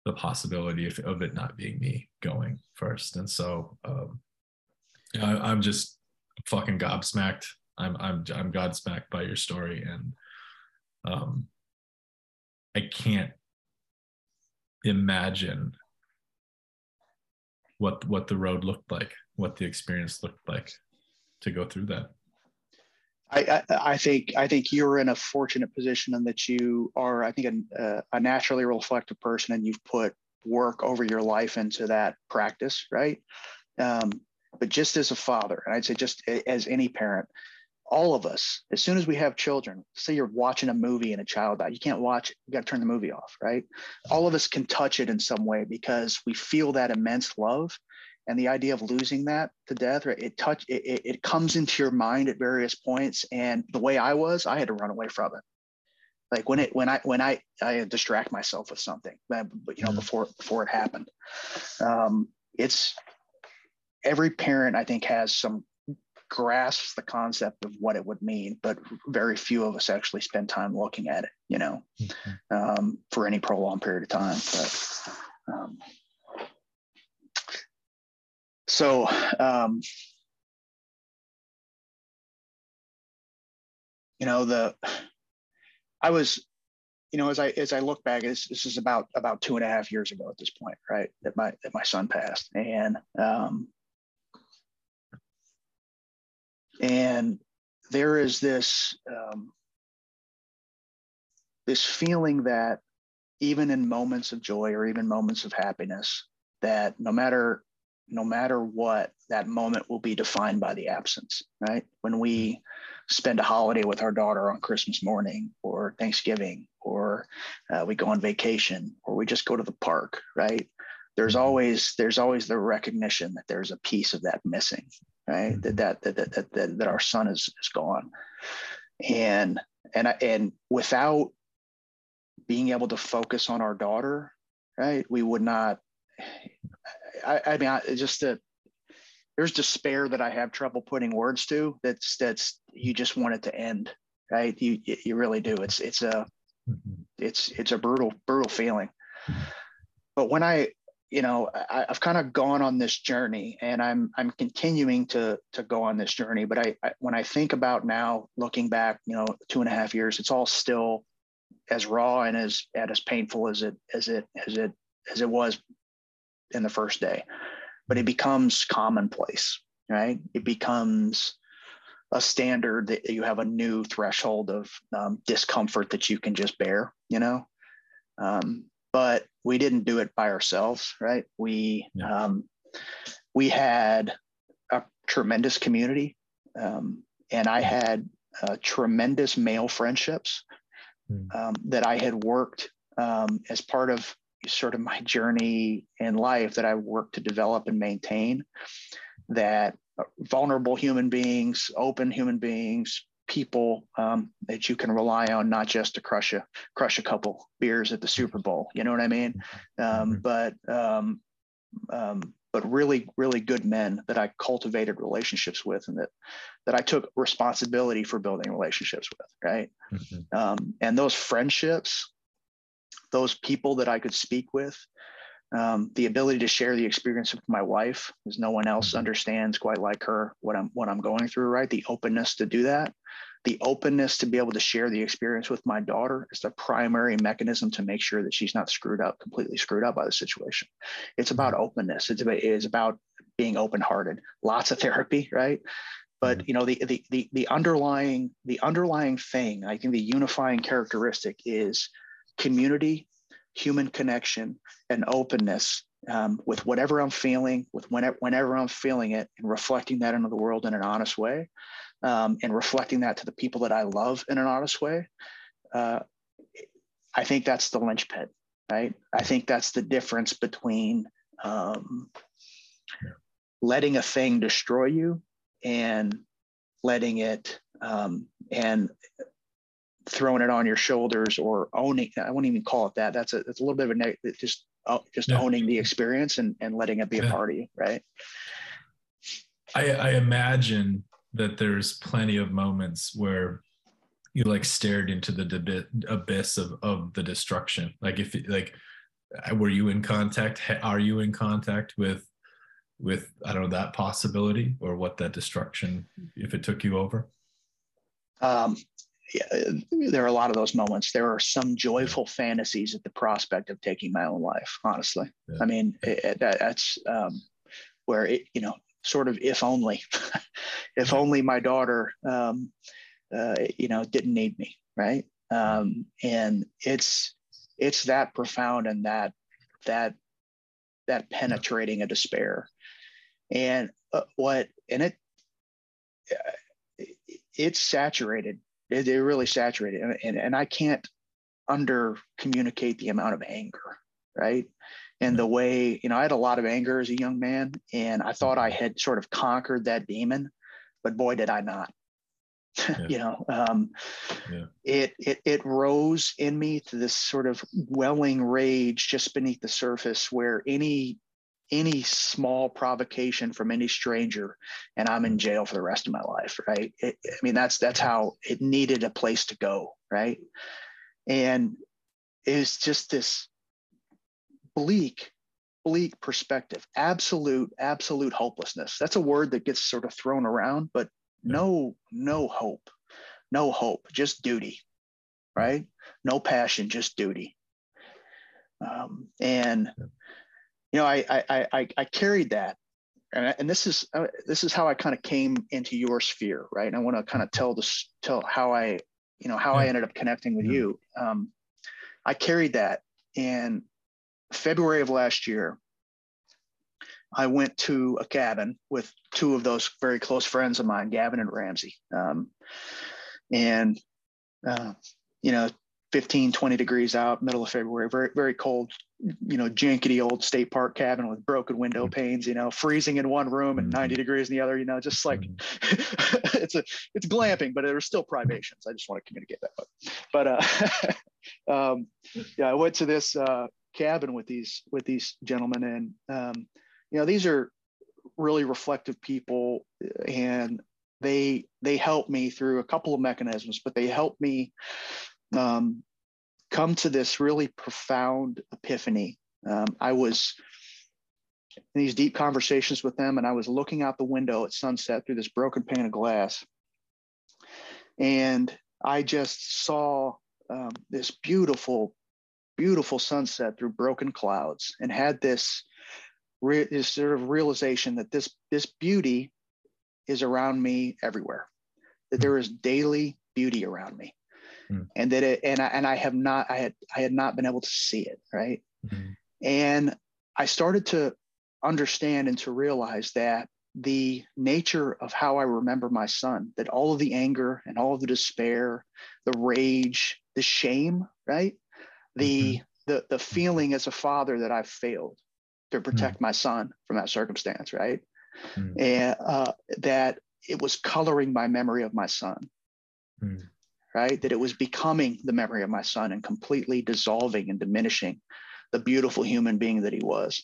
the possibility of, of it not being me going first. And so um, I, am just fucking gobsmacked. I'm I'm I'm godsmacked by your story, and um, I can't imagine what what the road looked like, what the experience looked like to go through that. I, I, think I think you're in a fortunate position in that you are I think a, a naturally reflective person and you've put work over your life into that practice, right? Um, but just as a father, and I'd say just as any parent, all of us, as soon as we have children, say you're watching a movie and a child dies, you can't watch it, you got to turn the movie off, right? All of us can touch it in some way because we feel that immense love. And the idea of losing that to death, right? It touch it, it comes into your mind at various points. And the way I was, I had to run away from it. Like when it when I when I I distract myself with something, but you know, mm-hmm. before before it happened. Um, it's every parent I think has some grasps the concept of what it would mean, but very few of us actually spend time looking at it, you know, mm-hmm. um, for any prolonged period of time. But um, so, um, you know, the I was, you know, as I as I look back, this this is about about two and a half years ago at this point, right? That my that my son passed, and um, and there is this um, this feeling that even in moments of joy or even moments of happiness that no matter no matter what that moment will be defined by the absence right when we spend a holiday with our daughter on christmas morning or thanksgiving or uh, we go on vacation or we just go to the park right there's mm-hmm. always there's always the recognition that there's a piece of that missing right? Mm-hmm. That, that, that, that, that, that our son is, is gone. And, and, and without being able to focus on our daughter, right. We would not, I, I mean, I, just that there's despair that I have trouble putting words to that's, that's, you just want it to end. Right. You, you really do. It's, it's a, mm-hmm. it's, it's a brutal, brutal feeling. But when I, you know I, have kind of gone on this journey and i'm i'm continuing to to go on this journey but I, I, when i think about now looking back you know two and a half years it's all still as raw and as and as painful as it as it as it as it was in the first day but it becomes commonplace right it becomes a standard that you have a new threshold of um, discomfort that you can just bear you know um, but we didn't do it by ourselves, right? We yeah. um, we had a tremendous community, um, and I had uh, tremendous male friendships mm. um, that I had worked um, as part of sort of my journey in life that I worked to develop and maintain. That vulnerable human beings, open human beings, people um, that you can rely on, not just to crush a crush a couple beers at the Super Bowl. You know what I mean? Um, mm-hmm. but um, um, but really, really good men that I cultivated relationships with, and that that I took responsibility for building relationships with. Right, mm-hmm. um, and those friendships, those people that I could speak with. Um, the ability to share the experience with my wife, because no one else mm-hmm. understands quite like her what I'm what I'm going through. Right, the openness to do that, the openness to be able to share the experience with my daughter is the primary mechanism to make sure that she's not screwed up, completely screwed up by the situation. It's about mm-hmm. openness. It's about, it is about being open-hearted. Lots of therapy, right? But mm-hmm. you know, the, the the the underlying the underlying thing, I think the unifying characteristic is community, human connection, and openness um, with whatever I'm feeling, with whenever, whenever I'm feeling it, and reflecting that into the world in an honest way um, and reflecting that to the people that I love in an honest way, uh, I think that's the linchpin, right? I think that's the difference between um, letting a thing destroy you and letting it um, and throwing it on your shoulders or owning. I won't even call it that. That's a that's a little bit of a negative. Just oh, just yeah. owning the experience and and letting it be yeah. a part of you, right? I, I imagine that there's plenty of moments where you like stared into the abyss of, of the destruction like if like were you in contact are you in contact with with i don't know that possibility or what that destruction if it took you over um there are a lot of those moments there are some joyful fantasies at the prospect of taking my own life honestly yeah. i mean it, that, that's um where it you know sort of if only, if only my daughter, um, uh, you know, didn't need me, right? Um, and it's it's that profound and that that that penetrating a despair, and uh, what and it uh, it's saturated. It, it really saturated, and, and and I can't under communicate the amount of anger, right? and the way you know i had a lot of anger as a young man and i thought i had sort of conquered that demon but boy did i not yeah. you know um, yeah. it, it it rose in me to this sort of welling rage just beneath the surface where any any small provocation from any stranger and i'm in jail for the rest of my life right? It, i mean that's that's how it needed a place to go right? And it's just this bleak bleak perspective absolute absolute hopelessness. That's a word that gets sort of thrown around but no no hope no hope just duty right? No passion just duty. Um, and you know I, I i i carried that. And, I, and this is uh, this is how i kind of came into your sphere right? And i want to kind of tell this tell how i you know how i ended up connecting with you. Um, i carried that. And February of last year, I went to a cabin with two of those very close friends of mine, Gavin and Ramsey. Um, and, uh, you know, 15, 20 degrees out, middle of February, very, very cold, you know, jankety old state park cabin with broken window mm-hmm. panes, you know, freezing in one room and 90 mm-hmm. degrees in the other, you know, just like mm-hmm. it's a, it's glamping, but there's still privations. I just want to communicate that. But, but uh, um, yeah, I went to this, uh, cabin with these with these gentlemen, and um, you know these are really reflective people, and they they help me through a couple of mechanisms, but they help me um, come to this really profound epiphany. Um, I was in these deep conversations with them, and I was looking out the window at sunset through this broken pane of glass, and I just saw um, this beautiful beautiful sunset through broken clouds and had this, re- this sort of realization that this this beauty is around me everywhere that there is daily beauty around me mm. and that it and I, and I have not I had I had not been able to see it right mm-hmm. and I started to understand and to realize that the nature of how I remember my son, that all of the anger and all of the despair, the rage, the shame, right? the mm-hmm. the the feeling as a father that I've failed to mm. protect mm-hmm. my son from that circumstance, right? Mm-hmm. And uh, that it was coloring my memory of my son, mm. Right? That it was becoming the memory of my son and completely dissolving and diminishing the beautiful human being that he was.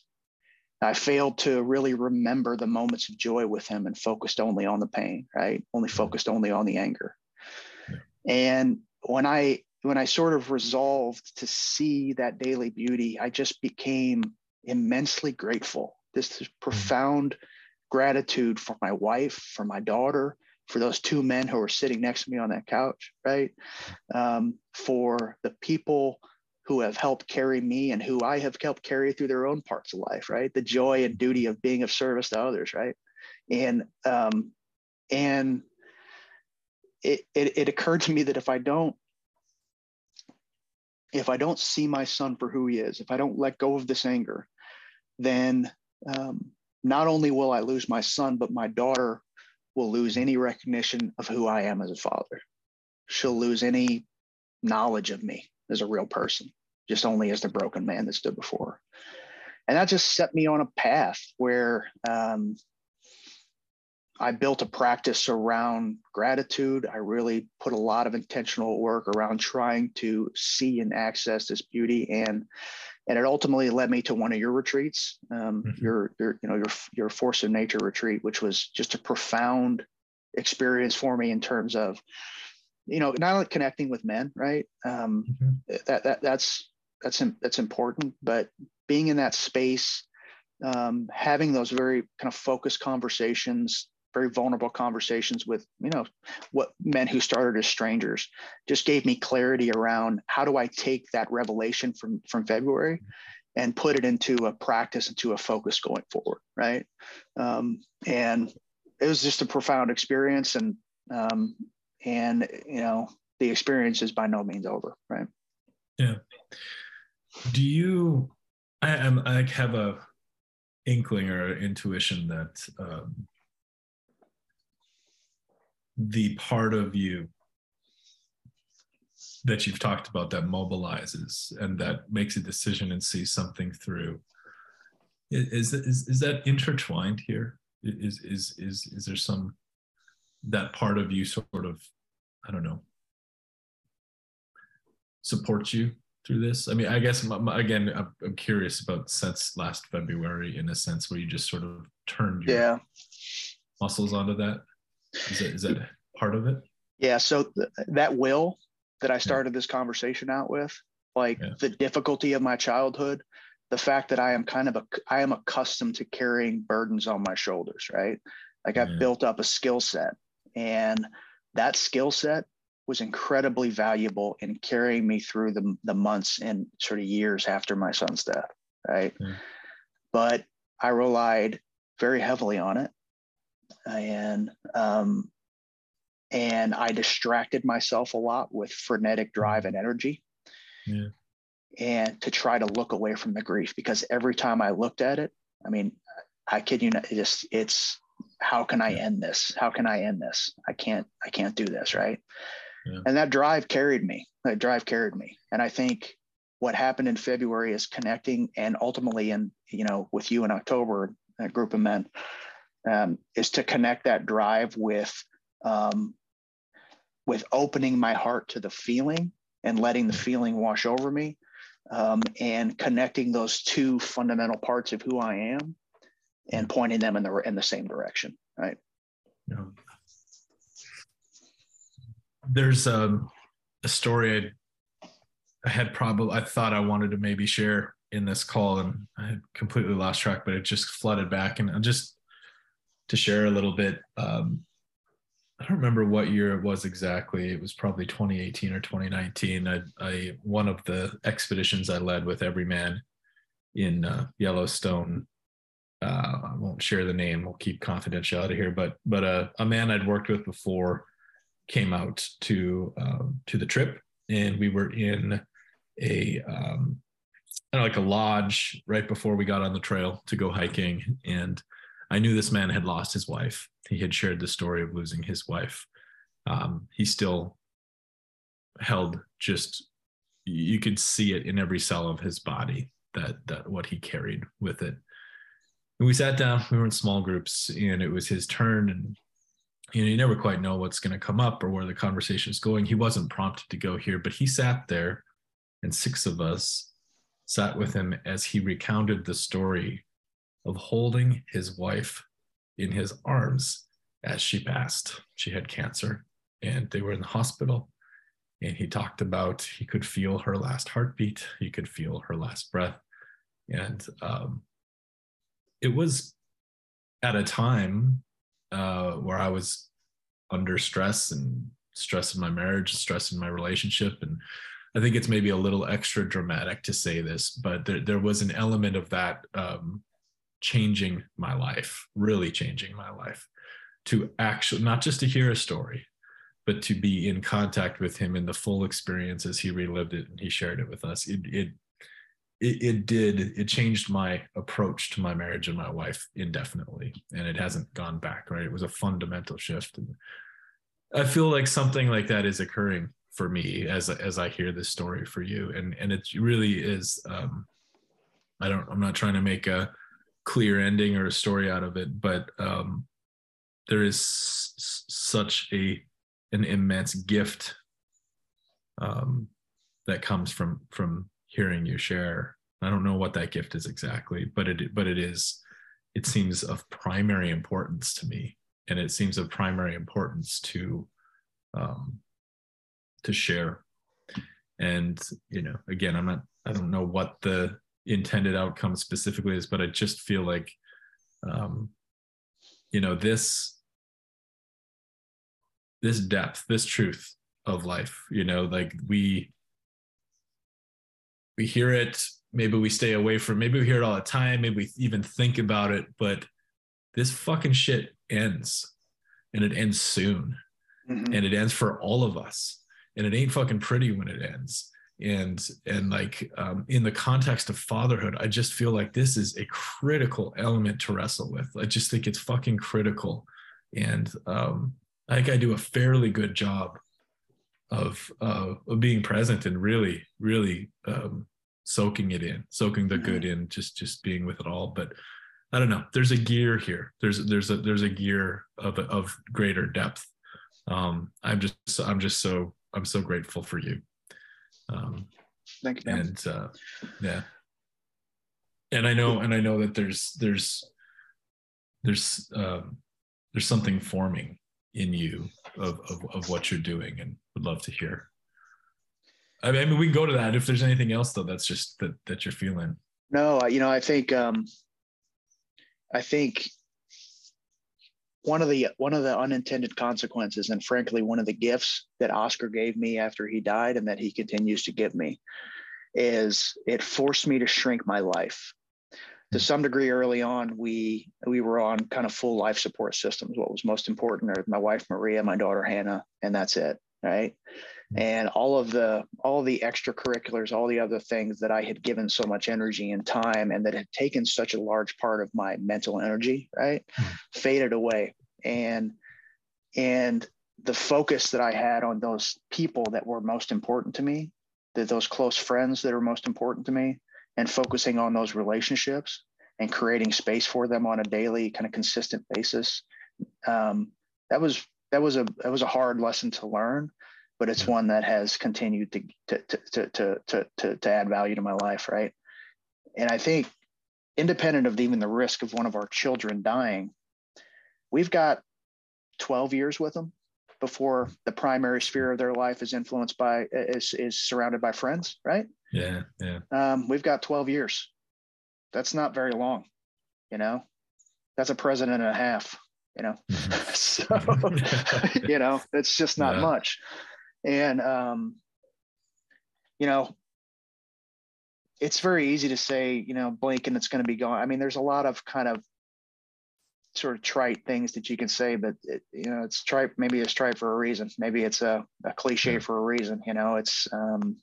I failed to really remember the moments of joy with him and focused only on the pain, right? Only focused only on the anger. And when I when I sort of resolved to see that daily beauty, I just became immensely grateful. This mm. profound gratitude for my wife, for my daughter, for those two men who were sitting next to me on that couch, right? Um, for the people who have helped carry me and who I have helped carry through their own parts of life, right? The joy and duty of being of service to others, right? And um, and it, it, it occurred to me that if I don't if I don't see my son for who he is, if I don't let go of this anger, then um, not only will I lose my son, but my daughter will lose any recognition of who I am as a father. She'll lose any knowledge of me as a real person, just only as the broken man that stood before. And that just set me on a path where um, I built a practice around gratitude. I really put a lot of intentional work around trying to see and access this beauty, and and it ultimately led me to one of your retreats, um, mm-hmm. your your you know your your force of nature retreat, which was just a profound experience for me in terms of you know not only connecting with men, right? Um, mm-hmm. That that that's that's that's important, but being in that space um, having those very kind of focused conversations very vulnerable conversations with you know what men who started as strangers just gave me clarity around how do i take that revelation from from february and put it into a practice, into a focus going forward, right? Um, and it was just a profound experience, and um, and you know the experience is by no means over, right? Yeah. Do you? I am. I have a inkling or intuition that um, the part of you that you've talked about that mobilizes and that makes a decision and sees something through. Is is, is that intertwined here? Is is is is there some that part of you sort of i don't know supports you through this? I mean i guess my, my, again I'm, I'm, curious about since last february in a sense where you just sort of turned your yeah. muscles onto that is that, is that part of it yeah so th- that will that I started this conversation out with, like yeah. the difficulty of my childhood, the fact that I am kind of a I am accustomed to carrying burdens on my shoulders, right? Like I've yeah. built up a skill set and that skill set was incredibly valuable in carrying me through the, the months and sort of years after my son's death, right? Yeah. But I relied very heavily on it. And um, and I distracted myself a lot with frenetic drive and energy. Yeah. And to try to look away from the grief because every time I looked at it, I mean, I kid you not, it just it's how can I end this? How can I end this? I can't, I can't do this, right? Yeah. And that drive carried me. That drive carried me. And I think what happened in February is connecting and ultimately in, you know, with you in October, that group of men, um, is to connect that drive with um, with opening my heart to the feeling and letting the feeling wash over me um, and connecting those two fundamental parts of who I am and pointing them in the in the same direction right yeah. there's um, a story I, I had probably I thought I wanted to maybe share in this call and I had completely lost track but it just flooded back and I just to share a little bit um, I don't remember what year it was exactly. It was probably 2018 or 2019. I, I one of the expeditions I led with Evryman in uh, Yellowstone. Uh, I won't share the name. We'll keep confidentiality here. But but uh, a man I'd worked with before came out to um, to the trip, and we were in a um, kind of like a lodge right before we got on the trail to go hiking, and I knew this man had lost his wife. He had shared the story of losing his wife. Um, he still held just you could see it in every cell of his body that that what he carried with it. And we sat down. We were in small groups, and it was his turn. And you know, you never quite know what's going to come up or where the conversation is going. He wasn't prompted to go here, but he sat there, and six of us sat with him as he recounted the story of holding his wife in his arms as she passed. She had cancer and they were in the hospital. And he talked about he could feel her last heartbeat, he could feel her last breath. And um, it was at a time uh, where I was under stress and stress in my marriage, stress in my relationship. And I think it's maybe a little extra dramatic to say this, but there, there was an element of that um, changing my life, really changing my life to actually not just to hear a story, but to be in contact with him in the full experience as he relived it and he shared it with us. It, it, it, it did, it changed my approach to my marriage and my wife indefinitely. And it hasn't gone back, right? It was a fundamental shift. And I feel like something like that is occurring for me as, as I hear this story for you. And, and it really is, um, I don't, I'm not trying to make a, clear ending or a story out of it, but um, there is s- such a an immense gift um, that comes from from hearing you share. I don't know what that gift is exactly, but it but it is it seems of primary importance to me, and it seems of primary importance to um, to share. And you know, again, I'm not. I don't know what the intended outcome specifically is, but I just feel like, um, you know, this this depth, this truth of life, you know, like we we hear it maybe we stay away from maybe we hear it all the time maybe we even think about it but this fucking shit ends and it ends soon. Mm-hmm. and it ends for all of us. And it ain't fucking pretty when it ends and and like um, in the context of fatherhood i just feel like this is a critical element to wrestle with. I just think it's fucking critical. And um, i think i do a fairly good job of uh, of being present and really really um, soaking it in soaking the good mm-hmm. in just just being with it all. But i don't know. There's a gear here. There's there's a there's a gear of of greater depth. Um i'm just i'm just so i'm so grateful for you um thank you and uh yeah and i know and i know that there's there's there's um there's something forming in you of, of, of what you're doing and would love to hear. I mean, we can go to that if there's anything else though that's just that that you're feeling. No, you know, I think um, I think one of the one of the unintended consequences, and frankly, one of the gifts that Oscar gave me after he died, and that he continues to give me, is it forced me to shrink my life. To hmm. some degree early on we we were on kind of full life support systems. What was most important are my wife maria my daughter hannah and that's it right. And all of the all the extracurriculars all the other things that i had given so much energy and time and that had taken such a large part of my mental energy right mm-hmm. faded away. And and the focus that i had on those people that were most important to me that those close friends that are most important to me and focusing on those relationships and creating space for them on a daily kind of consistent basis um, that was that was a that was a hard lesson to learn but it's one that has continued to to to to to to, to add value to my life right? And i think independent of even the risk of one of our children dying we've got 12 years with them before the primary sphere of their life is influenced by is is surrounded by friends right? Yeah yeah. Um, we've got 12 years. That's not very long you know? That's a president and a half you know? Mm-hmm. so you know it's just not yeah. much and um you know it's very easy to say you know blink and it's going to be gone i mean there's a lot of kind of sort of trite things that you can say, but it, you know, it's trite. Maybe it's trite for a reason. Maybe it's a, a cliche for a reason. You know, it's um,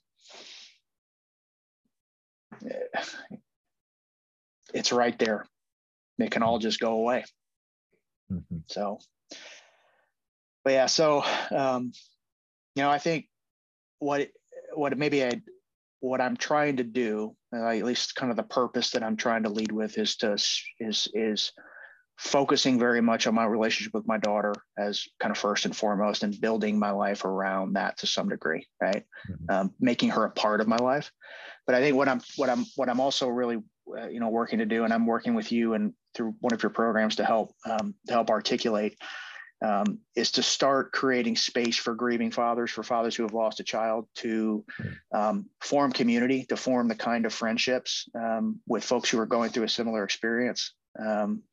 it's right there. It can all just go away. Mm-hmm. So, but yeah, so um, you know, I think what what maybe I what I'm trying to do, uh, at least kind of the purpose that I'm trying to lead with, is to is is focusing very much on my relationship with my daughter as kind of first and foremost and building my life around that to some degree right mm-hmm. um, making her a part of my life but i think what i'm what i'm what i'm also really uh, you know working to do and i'm working with you and through one of your programs to help um, to help articulate um, is to start creating space for grieving fathers, for fathers who have lost a child, to um, form community, to form the kind of friendships um, with folks who are going through a similar experience. Um,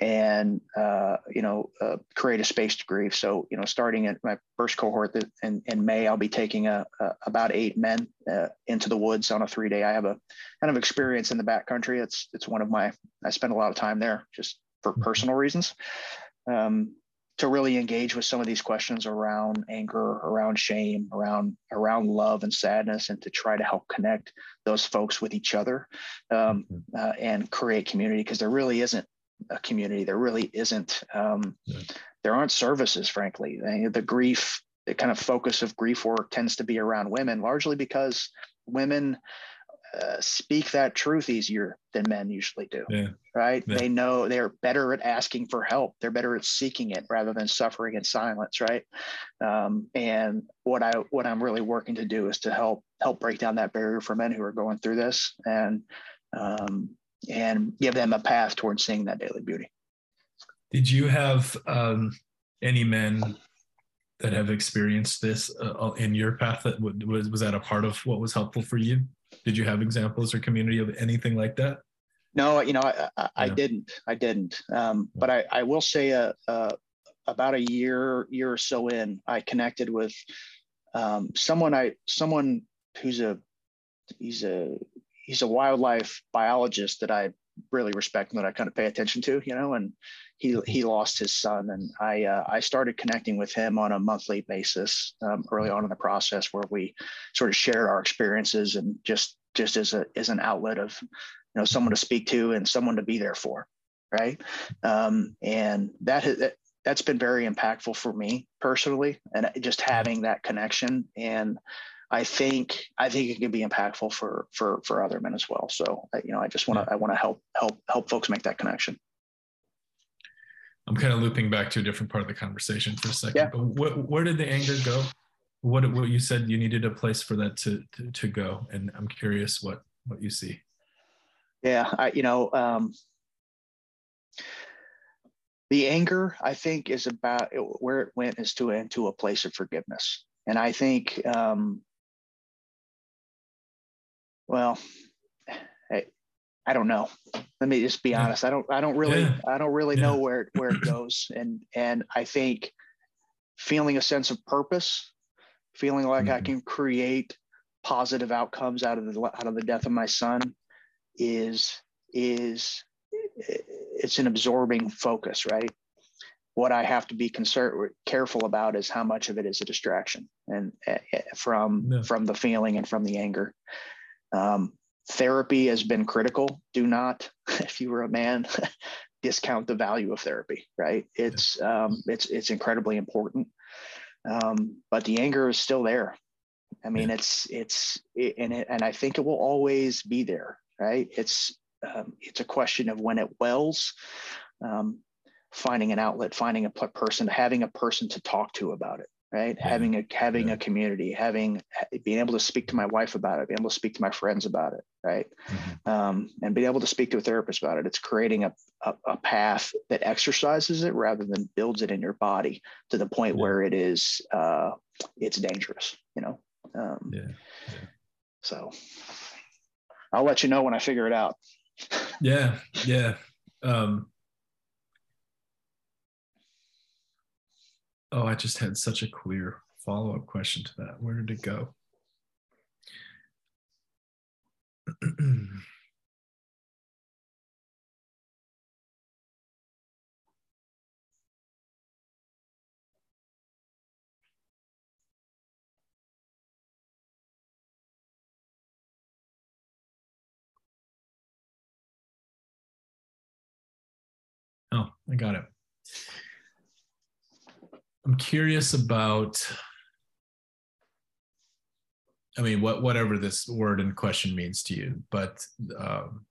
and uh, you know uh, create a space to grieve. So you know, starting at my first cohort in, in May, I'll be taking a, a about eight men uh, into the woods on a three day. I have a kind of experience in the backcountry. It's it's one of my I spend a lot of time there just for mm-hmm. personal reasons. Um, to really engage with some of these questions around anger, around shame, around around love and sadness, and to try to help connect those folks with each other um, mm-hmm. uh, and create community because there really isn't a community. There really isn't. Um, yeah. There aren't services, frankly. The grief, the kind of focus of grief work tends to be around women, largely because women uh, speak that truth easier than men usually do. Yeah. Right? Yeah. They know they're better at asking for help. They're better at seeking it rather than suffering in silence. Right? Um, and what I what I'm really working to do is to help help break down that barrier for men who are going through this and um, and give them a path towards seeing that daily beauty. Did you have um, any men that have experienced this uh, in your path? That was was that a part of what was helpful for you? Did you have examples or community of anything like that? No, you know, I, I, I didn't. I didn't. Um, but I, I will say, uh, uh, about a year year or so in, I connected with um, someone. I someone who's a he's a he's a wildlife biologist that I really respect and that I kind of pay attention to, you know, and he he lost his son, and I uh, I started connecting with him on a monthly basis um, early on in the process, where we sort of shared our experiences and just just as a as an outlet of you know someone to speak to and someone to be there for, right? Um, and that has, that that's been very impactful for me personally, and just having that connection and. I think I think it can be impactful for for for other men as well. So you know, I just want to I want to help help help folks make that connection. I'm kind of looping back to a different part of the conversation for a second. Yeah. But what, where did the anger go? What what you said you needed a place for that to, to, to go, and I'm curious what what you see. Yeah, I you know um, the anger I think is about where it went is to into a place of forgiveness, and I think um, well, I I don't know. Let me just be honest. I don't. I don't really. Yeah. I don't really yeah. know where where it goes. And and I think feeling a sense of purpose, feeling like mm-hmm. I can create positive outcomes out of the out of the death of my son, is is it's an absorbing focus, right? What I have to be concerned careful about is how much of it is a distraction and uh, from from the feeling and from the anger. Um, therapy has been critical. Do not, if you were a man, discount the value of therapy. Right? It's um, it's it's incredibly important. Um, but the anger is still there. I mean, yeah. it's it's it, and it, and I think it will always be there. Right? It's um, it's a question of when it wells. Um, finding an outlet, finding a person, having a person to talk to about it right yeah. having a having yeah. a community having being able to speak to my wife about it being able to speak to my friends about it right mm-hmm. um, and being able to speak to a therapist about it it's creating a, a, a, path that exercises it rather than builds it in your body to the point yeah. where it is uh, it's dangerous you know um, yeah. so i'll let you know when i figure it out yeah yeah um, Oh, I just had such a clear follow up question to that. Where did it go? oh, I got it. I'm curious about I mean, what whatever this word in question means to you, but um,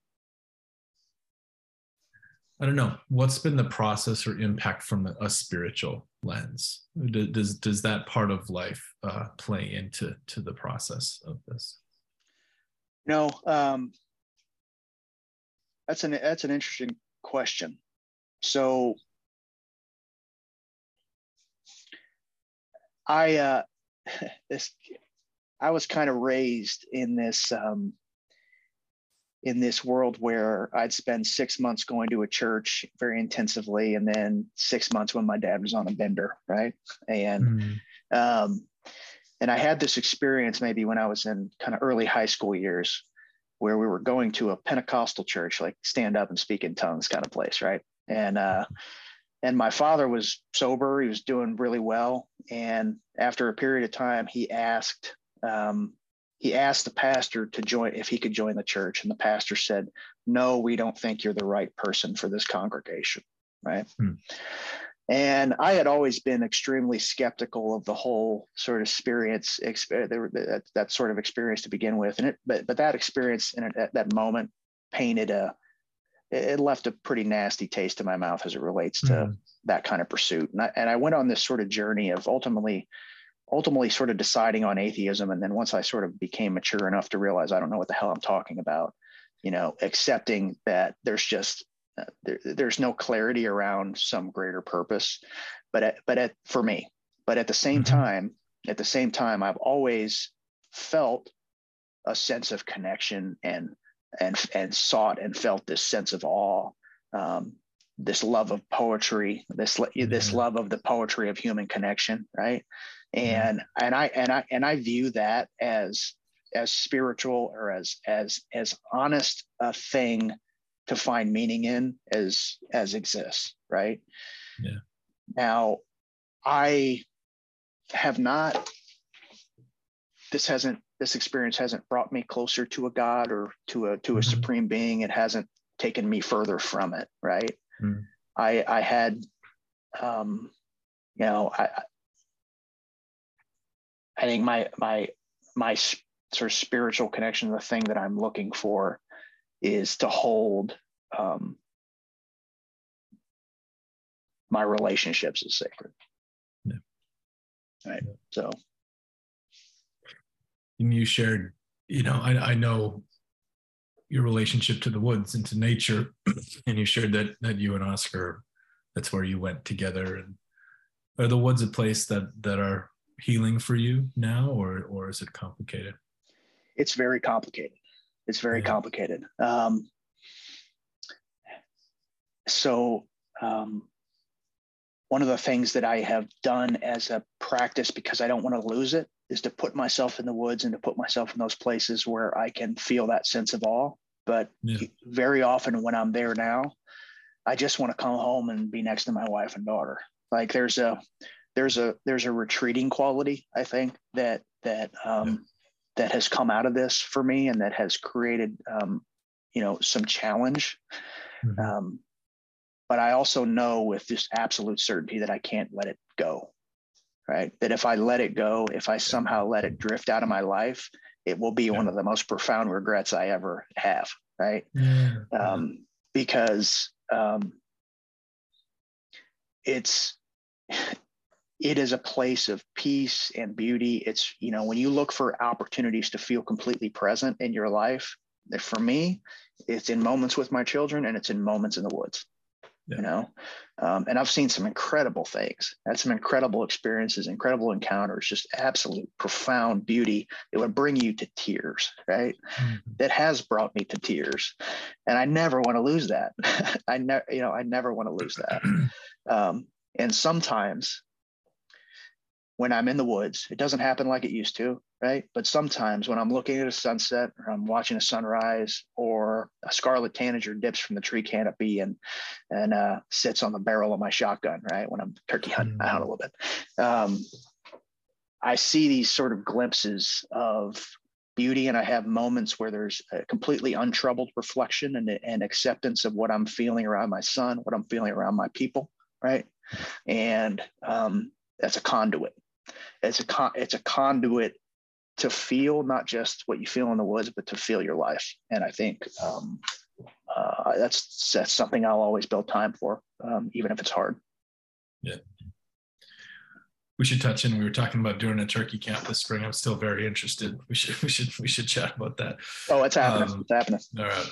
I don't know. What's been the process or impact from a, spiritual lens? Does does that part of life uh, play into to the process of this? No, um, that's an that's an interesting question. So I uh, this I was kind of raised in this um, in this world where I'd spend six months going to a church very intensively, and then six months when my dad was on a bender, right? And mm. um, and I had this experience maybe when I was in kind of early high school years, where we were going to a Pentecostal church, like stand up and speak in tongues kind of place, right? And uh, and my father was sober. He was doing really well. And after a period of time he asked um, he asked the pastor to join if he could join the church. And the pastor said no we don't think you're the right person for this congregation. Right? Hmm. and i had always been extremely skeptical of the whole sort of experience that, that sort of experience to begin with. And it but, but that experience in at that moment painted a it left a pretty nasty taste in my mouth as it relates to mm. that kind of pursuit. And I, and I went on this sort of journey of ultimately, ultimately sort of deciding on atheism. And then once I sort of became mature enough to realize I don't know what the hell I'm talking about, you know, accepting that there's just, uh, there, there's no clarity around some greater purpose, but, at, but at, for me, but at the same mm-hmm. time, at the same time, I've always felt a sense of connection and and and sought and felt this sense of awe, um, this love of poetry, this mm-hmm. this love of the poetry of human connection, right? And mm-hmm. and I and I and I view that as as spiritual or as as as honest a thing to find meaning in as as exists right yeah now i have not this hasn't this experience hasn't brought me closer to a god or to a to a mm-hmm. supreme being it hasn't taken me further from it right mm-hmm. i i had um you know i i think my my my sort of spiritual connection the thing that i'm looking for is to hold um my relationships as sacred yeah. right so and you shared you know I, I know your relationship to the woods and to nature and you shared that that you and oscar that's where you went together. And are the woods a place that that are healing for you now or or is it complicated? It's very complicated. It's very yeah. complicated. Um so um one of the things that i have done as a practice because i don't want to lose it is to put myself in the woods and to put myself in those places where I can feel that sense of awe. But yeah. very often when I'm there now, I just want to come home and be next to my wife and daughter. Like there's a there's a there's a retreating quality I think that that um, yeah. that has come out of this for me and that has created um, you know some challenge. Mm-hmm. Um, but I also know with just absolute certainty that I can't let it go right? That if I let it go, if I somehow let it drift out of my life, it will be yeah. one of the most profound regrets I ever have, right? Yeah. Um, because um, it's it is a place of peace and beauty. It's you know when you look for opportunities to feel completely present in your life. For me, it's in moments with my children and it's in moments in the woods yeah. you know? Um, and i've seen some incredible things. Had some incredible experiences incredible encounters just absolute profound beauty it would bring you to tears right? Mm-hmm. that has brought me to tears. And i never want to lose that. I never you know i never want to lose that. Um, and sometimes when i'm in the woods it doesn't happen like it used to right? But sometimes when I'm looking at a sunset or I'm watching a sunrise or a scarlet tanager dips from the tree canopy and and uh, sits on the barrel of my shotgun, right? When I'm turkey hunting mm-hmm. out a little bit, um, I see these sort of glimpses of beauty, and I have moments where there's a completely untroubled reflection and, and acceptance of what I'm feeling around my son, what I'm feeling around my people, right? And um, that's a conduit. It's a con- it's a conduit to feel not just what you feel in the woods, but to feel your life. And I think um, uh, that's that's something I'll always build time for, um, even if it's hard. Yeah. We should touch in. We were talking about doing a turkey camp this spring. I'm still very interested. We should we should we should chat about that. Oh, it's happening. Um, it's happening. All right.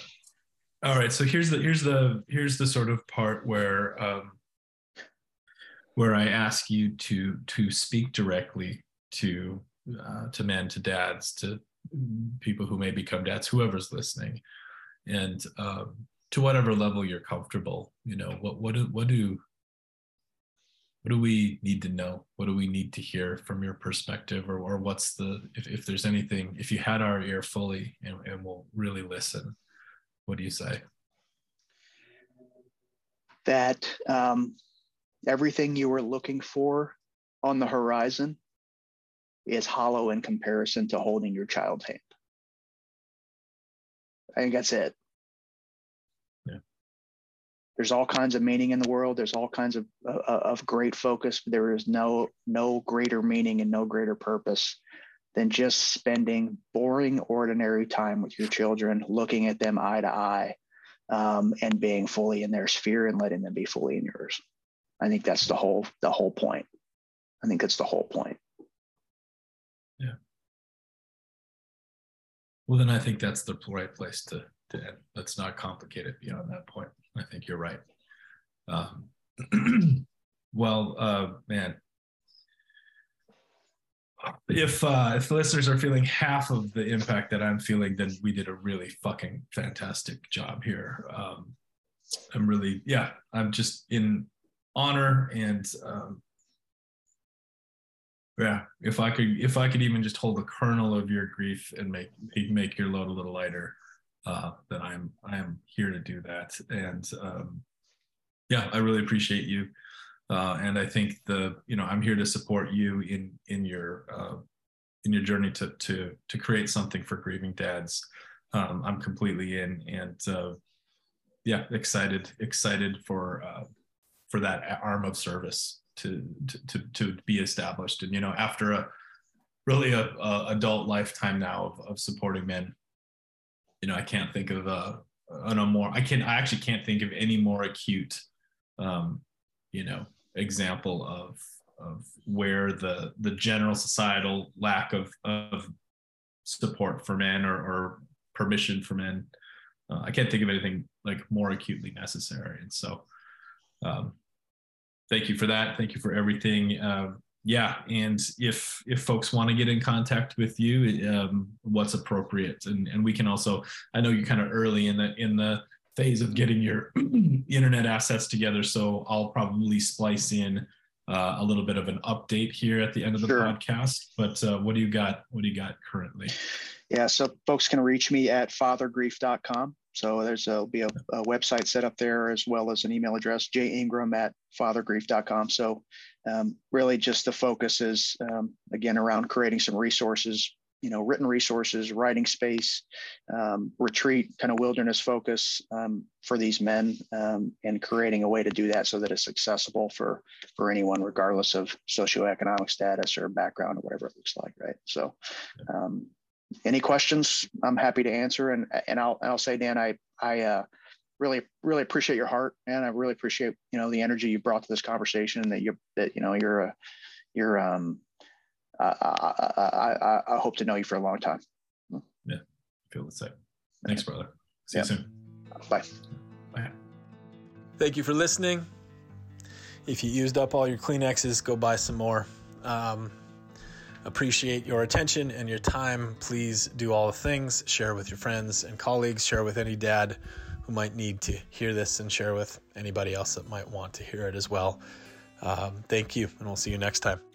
All right. So here's the here's the here's the sort of part where um, where I ask you to to speak directly to uh, to men, to dads, to people who may become dads, whoever's listening, and um, to whatever level you're comfortable. You know, what what do what do what do we need to know? What do we need to hear from your perspective, or or what's the if if there's anything if you had our ear fully and, and we'll really listen, what do you say? That um, everything you were looking for on the horizon is hollow in comparison to holding your child's hand. I think that's it. Yeah. There's all kinds of meaning in the world. There's all kinds of uh, of great focus. There is no no greater meaning and no greater purpose than just spending boring, ordinary time with your children, looking at them eye to eye, um, and being fully in their sphere and letting them be fully in yours. I think that's the whole the whole point. I think that's the whole point. Yeah. Well, then I think that's the right place to, to end. Let's not complicate it beyond that point. I think you're right. Um, well, uh, man, if uh, if listeners are feeling half of the impact that I'm feeling, then we did a really fucking fantastic job here. Um, I'm really, yeah, I'm just in honor and um, Yeah, if I could, if I could even just hold the kernel of your grief and make make your load a little lighter, uh, then I'm I am here to do that. And um, yeah, I really appreciate you, uh, and I think the you know I'm here to support you in in your uh, in your journey to to to create something for grieving dads. Um, I'm completely in, and uh, yeah, excited excited for uh, for that arm of service to to to be established. And you know, after a really a, a adult lifetime now of, of supporting men, you know, I can't think of a, a more. I can I actually can't think of any more acute, um, you know, example of of where the the general societal lack of of support for men or, or permission for men. Uh, I can't think of anything like more acutely necessary. And so, um, thank you for that. Thank you for everything. Uh, yeah, and if if folks want to get in contact with you, um, what's appropriate, and and we can also. I know you're kind of early in the in the phase of getting your internet assets together, so I'll probably splice in uh, a little bit of an update here at the end of the sure. podcast. But uh, what do you got? What do you got currently? Yeah, so folks can reach me at fathergrief.com. So there's a, will be a, a, website set up there as well as an email address, jingram at fathergrief.com. So um, really just the focus is, um, again, around creating some resources, you know, written resources, writing space, um, retreat, kind of wilderness focus um, for these men um, and creating a way to do that so that it's accessible for, for anyone, regardless of socioeconomic status or background or whatever it looks like, right? So um, any questions, I'm happy to answer. And and I'll I'll say, Dan, I I uh, really really appreciate your heart, and I really appreciate you know the energy you brought to this conversation. That you that you know you're a you're um I, I, I, I hope to know you for a long time. Yeah, feel the same. Thanks, brother. See yeah. you soon. Bye. Bye. Thank you for listening. If you used up all your Kleenexes, go buy some more. Um, appreciate your attention and your time. Please do all the things. Share with your friends and colleagues. Share with any dad who might need to hear this and share with anybody else that might want to hear it as well. Um, thank you, and we'll see you next time.